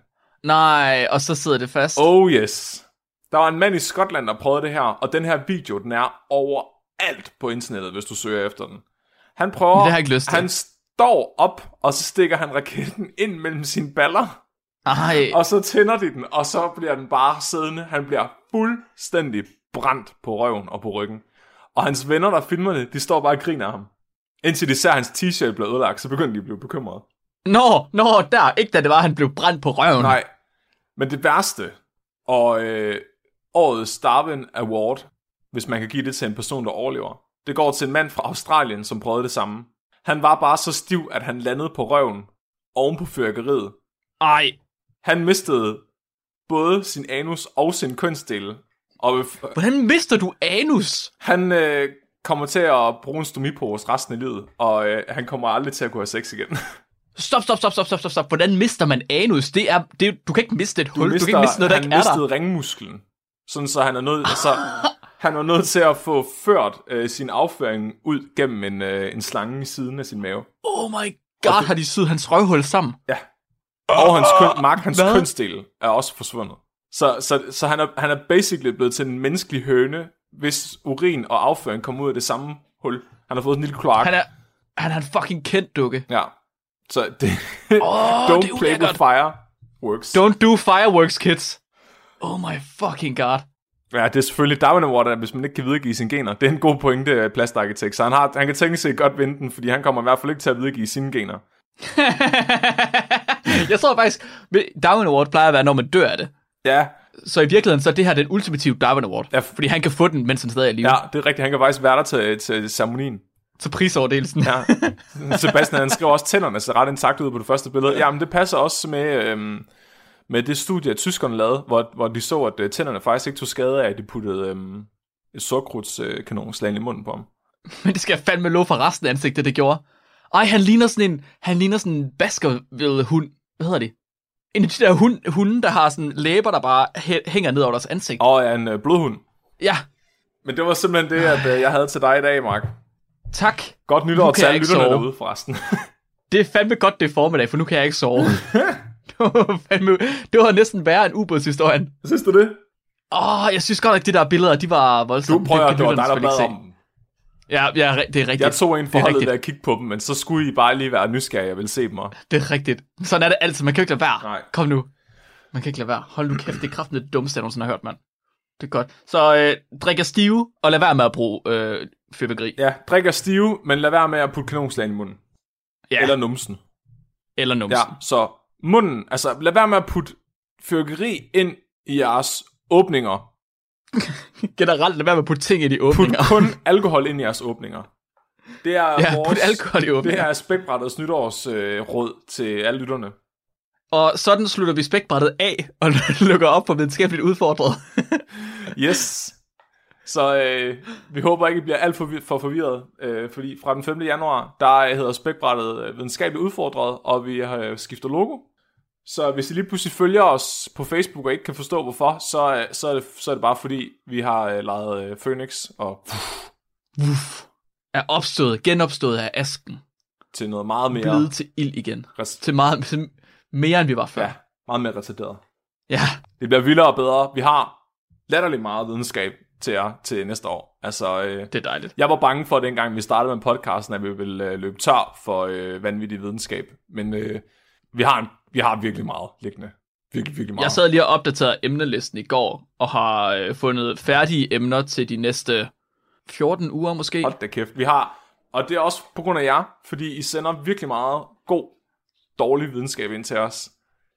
Nej, og så sidder det fast. Oh yes. Der var en mand i Skotland, der prøvede det her, og den her video, den er overalt på internettet, hvis du søger efter den. Han prøver, Det har jeg ikke lyst til. han står op, og så stikker han raketten ind mellem sine baller, Ej, og så tænder de den, og så bliver den bare siddende. Han bliver fuldstændig brændt på røven og på ryggen. Og hans venner, der filmer det, de står bare og griner af ham. Indtil de ser, at hans t-shirt bliver ødelagt, så begynder de at blive bekymrede. Nå, nå, der. Ikke da det var, at han blev brændt på røven. Nej, men det værste, og øh, årets Darwin Award, hvis man kan give det til en person, der overlever, det går til en mand fra Australien, som prøvede det samme. Han var bare så stiv, at han landede på røven oven på fyrkeriet. Ej, Han mistede både sin anus og sin kønsdel. Og hvordan mister du anus? han øh, kommer til at bruge en stomipose resten af livet, og øh, han kommer aldrig til at kunne have sex igen. (laughs) Stop, stop, stop, stop, stop, stop, stop. Hvordan mister man anus? Det er, det, du kan ikke miste et hul. Du, mister, kan ikke miste noget, der han ikke er der. mistede ringmusklen. Sådan så han er nødt, så Han var nødt til at få ført øh, sin afføring ud gennem en, øh, en slange i siden af sin mave. Oh my god, har de syet hans røvhul sammen? Ja. Og hans, køn, Mark, hans Hvad? kønsdel er også forsvundet. Så, så, så han, er, han er basically blevet til en menneskelig høne, hvis urin og afføring kommer ud af det samme hul. Han har fået en lille kloak. Han er, han er en fucking kendt dukke. Ja. Så det, Åh, (laughs) don't det play with fire works. Don't do fireworks, kids. Oh my fucking god. Ja, det er selvfølgelig Darwin Award, hvis man ikke kan videregive sine gener. Det er en god pointe af plastarkitekt, så han, har, han kan tænke sig godt vinde den, fordi han kommer i hvert fald ikke til at videregive sine gener. (laughs) jeg tror faktisk, Darwin Award plejer at være, når man dør af det. Ja, Så i virkeligheden, så er det her den ultimative Darwin Award. Ja. Fordi han kan få den, mens han stadig er i live. ja, det er rigtigt. Han kan faktisk være der til, til ceremonien. Så prisoverdelsen. Ja. (laughs) Sebastian, han skriver også, tænderne ser ret intakt ud på det første billede. Jamen, det passer også med, øhm, med det studie, at tyskerne lavede, hvor, hvor de så, at øh, tænderne faktisk ikke tog skade af, at de puttede øhm, et sortkrudtskanonslag i munden på ham. Men det skal jeg fandme love for resten af ansigtet, det gjorde. Ej, han ligner sådan en, han ligner sådan en baskerville hund. Hvad hedder det? En af de der hund, hunde, der har sådan læber, der bare hæ- hænger ned over deres ansigt. Og er en øh, blodhund. Ja, Men det var simpelthen det, at øh, jeg havde til dig i dag, Mark. tak. Godt nytår til alle lytterne sove. derude, forresten. Det er fandme godt, det er formiddag, for nu kan jeg ikke sove. (laughs) det, var fandme, det var næsten værre end ubådshistorien. Synes du det? Åh, oh, jeg synes godt, at de der billeder, de var Du voldsomme. prøver, kan at det var dig, der bad om. Ja, ja, det er rigtigt. Jeg tog en Det forholdet ved at kigge på dem, men så skulle I bare lige være nysgerrige, jeg ville se dem. Og... Det er rigtigt. Sådan er det altid. Man kan jo ikke lade være. Nej. Kom nu. Man kan ikke lade være. Hold nu kæft, det er kraften det dummeste, jeg nogensinde har hørt, mand. Det er godt. Så øh, drik stive, og lad være med at bruge øh, fyrværkeri. Ja, drikker stive, men lad være med at putte kanonslag i munden. Ja. Eller numsen. Eller numsen. Ja, så munden, altså lad være med at putte fyrkeri ind i jeres åbninger. Generelt, lad være med at putte ting i de Put åbninger. kun alkohol ind i jeres åbninger. Det er Ja, vores, alkohol i det åbninger. er spækbrættets nytårsråd øh, til alle lytterne. Og sådan slutter vi spækbrættet af, og (laughs) lukker op på videnskabeligt udfordret. (laughs) Yes. Så øh, vi håber ikke, I bliver alt for, for forvirret, øh, fordi fra den 5. januar, der hedder spækbrættet øh, videnskabeligt udfordret, og vi har øh, skiftet logo. Så hvis I lige pludselig følger os på Facebook og ikke kan forstå hvorfor, så, øh, så, er, det, så er det bare fordi, vi har øh, lejet øh, Phoenix og Uff. Er opstået, genopstået af asken. til noget meget mere, Blevet til ild igen. res- Til meget til mere, end vi var før. ja, meget mere retarderet. ja. Det bliver vildere og bedre. Vi har latterligt meget videnskab til jer til næste år. Altså, øh, Det er dejligt. Jeg var bange for, dengang vi startede med podcasten, at vi ville øh, løbe tør for øh, vanvittig videnskab. Men øh, vi, har en, vi har virkelig meget liggende. Virkelig, virkelig meget. Jeg sad lige og opdaterede emnelisten i går, og har øh, fundet færdige emner til de næste 14 uger måske. Hold da kæft. Vi har, og det er også på grund af jer, fordi I sender virkelig meget god, dårlig videnskab ind til os.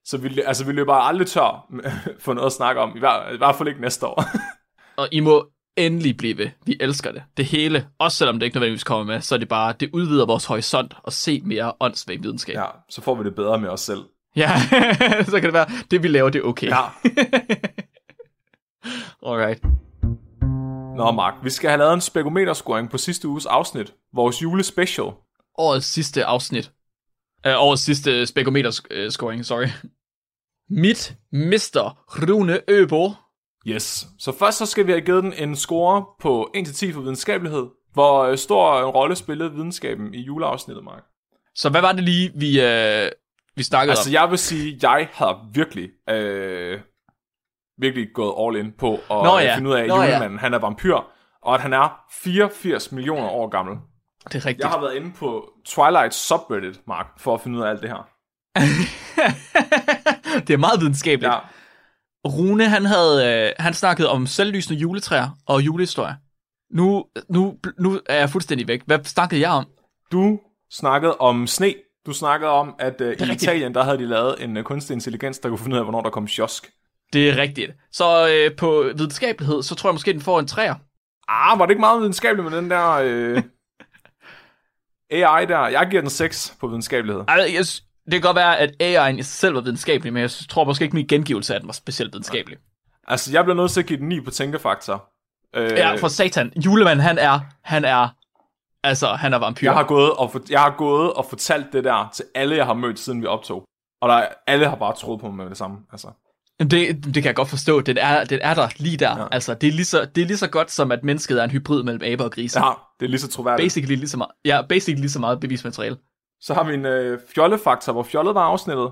Så vi, altså, vi løber aldrig tør (laughs) for noget at snakke om. I hvert, i hvert fald ikke næste år. (laughs) Og I må endelig blive ved. Vi elsker det. Det hele, også selvom det ikke nødvendigvis kommer med, så er det bare, det udvider vores horisont og se mere åndssvagt videnskab. ja, så får vi det bedre med os selv. Ja. (laughs) så kan det være, det vi laver, det er okay. Ja. (laughs) Alright. Nå, Mark, vi skal have lavet en spekometerscoring på sidste uges afsnit. Vores julespecial. Årets sidste afsnit. Uh, årets sidste spekometer-scoring, sorry. Mit Mr. Rune Øbo. Yes. Så først så skal vi have givet den en score på 1-10 for videnskabelighed. Hvor øh, stor en rolle spillede videnskaben i juleafsnittet, Mark? Så hvad var det lige, vi, uh, vi snakkede Altså, om? jeg vil sige, jeg har virkelig, øh, virkelig gået all in på at Nå Nå, ja. ja. finde ud af, at Nå ja. julemanden, han er vampyr, og at han er 84 millioner år gammel. Det er rigtigt. Jeg har været inde på Twilight subreddit, Mark, for at finde ud af alt det her. (laughs) det er meget videnskabeligt. Ja. Rune, han, havde, øh, han snakkede om selvlysende juletræer og julehistorie. Nu, nu, nu er jeg fuldstændig væk. Hvad snakkede jeg om? Du snakkede om sne. Du snakkede om, at øh, i rigtigt. Italien, der havde de lavet en øh, kunstig intelligens, der kunne finde ud af, hvornår der kom kiosk. Det er rigtigt. Så øh, på videnskabelighed, så tror jeg måske, den får en træer. Ah, var det ikke meget videnskabeligt med den der øh, (laughs) AI der? Jeg giver den 6 på videnskabelighed. Altså, jeg, det kan godt være, at AI'en i sig selv var videnskabelig, men jeg tror måske ikke, min gengivelse af den var specielt videnskabelig. Altså, jeg bliver nødt til at give den 9 på tænkefaktor. Øh, Ja, for satan. Julemanden, han er, han er, altså, han er vampyr. jeg, har gået og for, jeg har gået og fortalt det der til alle, jeg har mødt, siden vi optog. Og der, er- alle har bare troet på mig med det samme. Altså. Det, det kan jeg godt forstå. Den er, den er der lige der. Ja. Altså, det er, lige så, det er lige så godt som, at mennesket er en hybrid mellem aber og grise. Ja, det er lige så troværdigt. Basically lige så meget, ja, basically lige så meget bevismateriale. Så har vi en øh, fjollefaktor, hvor fjollet var afsnittet.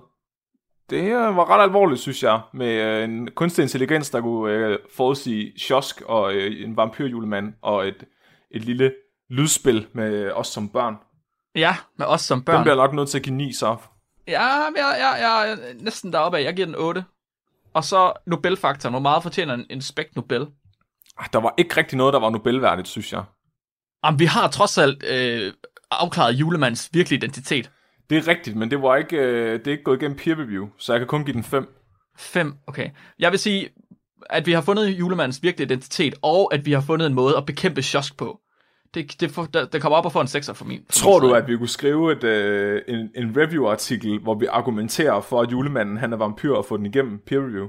Det øh, var ret alvorligt, synes jeg, med øh, en kunstig intelligens, der kunne øh, forudsige Sjosk og øh, en vampyrjulemand og et, et lille lydspil med os som børn. Ja, med os som Den børn. bliver jeg nok nødt til at give 9 så. Ja, jeg, jeg, jeg er næsten deroppe af. Jeg giver den 8. Og så Nobelfaktoren. Hvor meget fortjener en, en spækt Nobel? Ah, Der var ikke rigtig noget, der var Nobelværdigt, synes jeg. Jamen, vi har trods alt øh, afklaret julemands virkelige identitet. Det er rigtigt, men det var ikke, øh, det er ikke gået igennem peer review, så jeg kan kun give den 5. 5, okay. Jeg vil sige, at vi har fundet julemands virkelige identitet, og at vi har fundet en måde at bekæmpe Sjosk på. Det, det, for, der, det kommer op og får en 6'er for min. For Tror min du, at vi kunne skrive et, øh, en, en review-artikel, hvor vi argumenterer for, at julemanden han er vampyr og få den igennem peer review?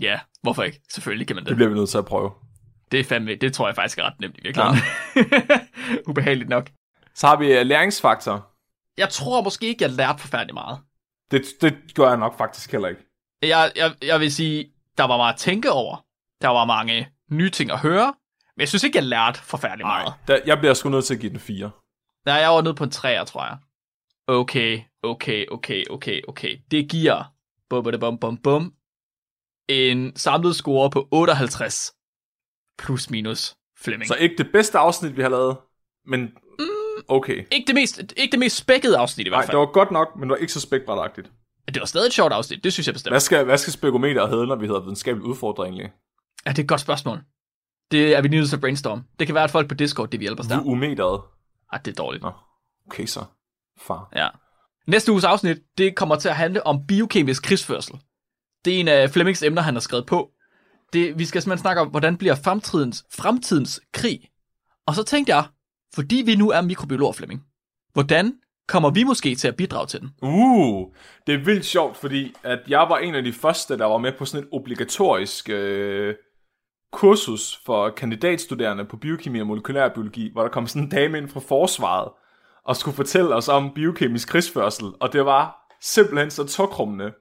Ja, hvorfor ikke? Selvfølgelig kan man Det det. bliver vi nødt til at prøve. Det er fandme, det tror jeg faktisk er ret nemt i virkeligheden. Ja. (laughs) Ubehageligt nok. Så har vi øh, læringsfaktor. Jeg tror måske ikke, jeg lærte forfærdeligt meget. Det, det gør jeg nok faktisk heller ikke. Jeg, jeg, jeg vil sige, der var meget at tænke over. Der var mange nye ting at høre. Men jeg synes ikke, jeg lærte forfærdeligt meget. Der, jeg bliver sgu nødt til at give den 4. Nej, jeg var nede på en 3'er, tror jeg. Okay, okay, okay, okay, okay. Det giver bum, bum, bum, bum, bum, en samlet score på 58 plus minus Flemming. Så ikke det bedste afsnit, vi har lavet, men okay. Ikke det mest, ikke det mest spækkede afsnit i Nej, hvert fald. det var godt nok, men det var ikke så spækbrætagtigt. Det var stadig et sjovt afsnit, det synes jeg bestemt. Hvad skal, hvad skal spekometer hedde, når vi hedder videnskabelig udfordring egentlig? Ja, det er et godt spørgsmål. Det er vi nødt til at brainstorm. Det kan være, at folk på Discord, det vil hjælpe os der. Umeteret. Ej, det er dårligt. Nå, okay så. Far. Ja. Næste uges afsnit, det kommer til at handle om biokemisk krigsførsel. Det er en af Flemmings emner, han har skrevet på. Det, vi skal simpelthen snakke om, hvordan bliver fremtidens, fremtidens krig. Og så tænkte jeg, fordi vi nu er mikrobiologer, Flemming, hvordan kommer vi måske til at bidrage til den? Uh, det er vildt sjovt, fordi at jeg var en af de første, der var med på sådan et obligatorisk øh, kursus for kandidatstuderende på biokemi og molekylærbiologi, hvor der kom sådan en dame ind fra forsvaret og skulle fortælle os om biokemisk krigsførsel, og det var simpelthen så tokrummende.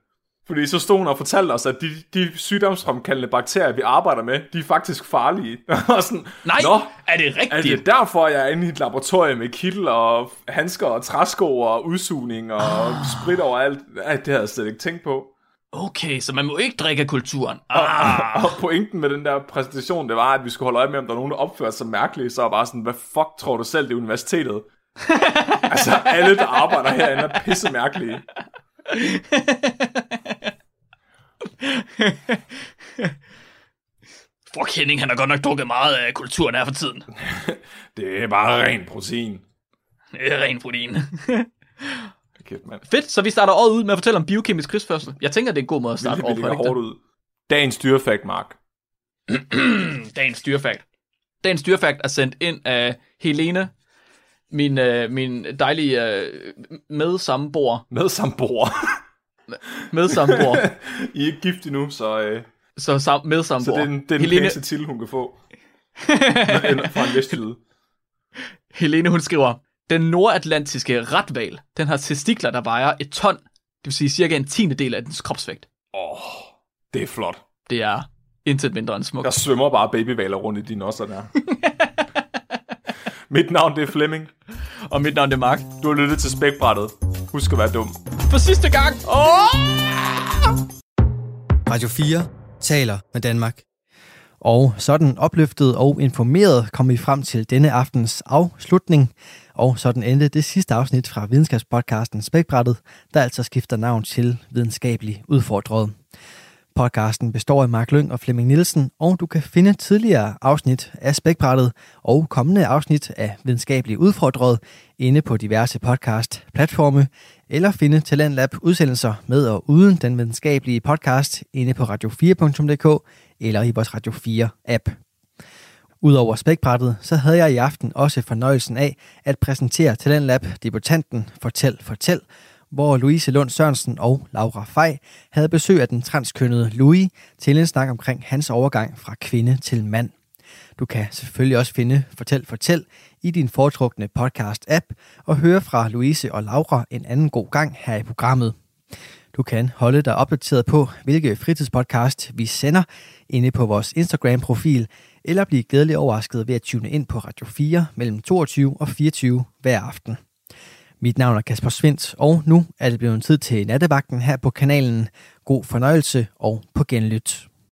Fordi så stod hun og fortalte os, at de, de sygdomsfremkaldende bakterier, vi arbejder med, de er faktisk farlige. (laughs) og sådan, Nej, Nå, er det rigtigt? er det derfor, jeg er inde i et laboratorium med kittel og handsker og træsko og udsugning og ah. sprit overalt? Ej, det havde jeg slet ikke tænkt på. Okay, så man må ikke drikke af kulturen. Ah. (laughs) Og pointen med den der præsentation, det var, at vi skulle holde øje med, om der var nogen, der opførte sig mærkeligt. Så var bare sådan, hvad fuck tror du selv, det er universitetet? (laughs) altså, alle, der arbejder herinde, er pisse mærkelige. (laughs) Fuck Henning, han har godt nok drukket meget af kulturen her for tiden. Det er bare ren protein. Det er ren protein. Kæft, mand. Fedt, så vi starter året ud med at fortælle om biokemisk krigsførsel. Jeg tænker, det er en god måde at starte året på. det? hårdt ud. Dagens dyrefakt, Mark. (clears throat) Dagens dyrefakt. Dagens dyrefakt er sendt ind af Helene, min, øh, min dejlige øh, medsamboer. Med samboer. Medsamboer. (laughs) (laughs) I er ikke gift endnu, så, øh, så sam, så medsamboer. det er den, det er den Helene, til, hun kan få. (laughs) Fra en vestjyde. Helene, hun skriver, den nordatlantiske retval, den har testikler, der vejer et ton, det vil sige cirka en tiende del af dens kropsvægt. Åh, oh, det er flot. Det er intet mindre end smukt. Der svømmer bare babyvaler rundt i dine osser der. Mit navn det er Flemming. Og mit navn er Mark. Du har lyttet til Spækbrættet. Husk at være dum. For sidste gang. Åh! Radio 4 taler med Danmark. Og sådan opløftet og informeret kom vi frem til denne aftens afslutning. Og sådan endte det sidste afsnit fra videnskabspodcasten Spækbrættet, der altså skifter navn til Videnskabelig Udfordret. Podcasten består af Mark Lyng og Flemming Nielsen, og du kan finde tidligere afsnit af Spækbrættet og kommende afsnit af Videnskabelig Udfordret inde på diverse podcast-platforme, eller finde Talentlab udsendelser med og uden den videnskabelige podcast inde på radio4.dk eller i vores Radio 4-app. Udover spækbrættet, så havde jeg i aften også fornøjelsen af at præsentere Talentlab debutanten Fortæl Fortæl, hvor Louise Lund Sørensen og Laura Fej havde besøg af den transkønnede Louis til en snak omkring hans overgang fra kvinde til mand. Du kan selvfølgelig også finde Fortæl Fortæl i din foretrukne podcast-app og høre fra Louise og Laura en anden god gang her i programmet. Du kan holde dig opdateret på, hvilke fritidspodcast vi sender inde på vores Instagram-profil, eller blive glædelig overrasket ved at tune ind på Radio 4 mellem 22 og 24 hver aften. Mit navn er Kasper Svendt, og nu er det blevet tid til nattevagten her på kanalen. God fornøjelse og på genlyt.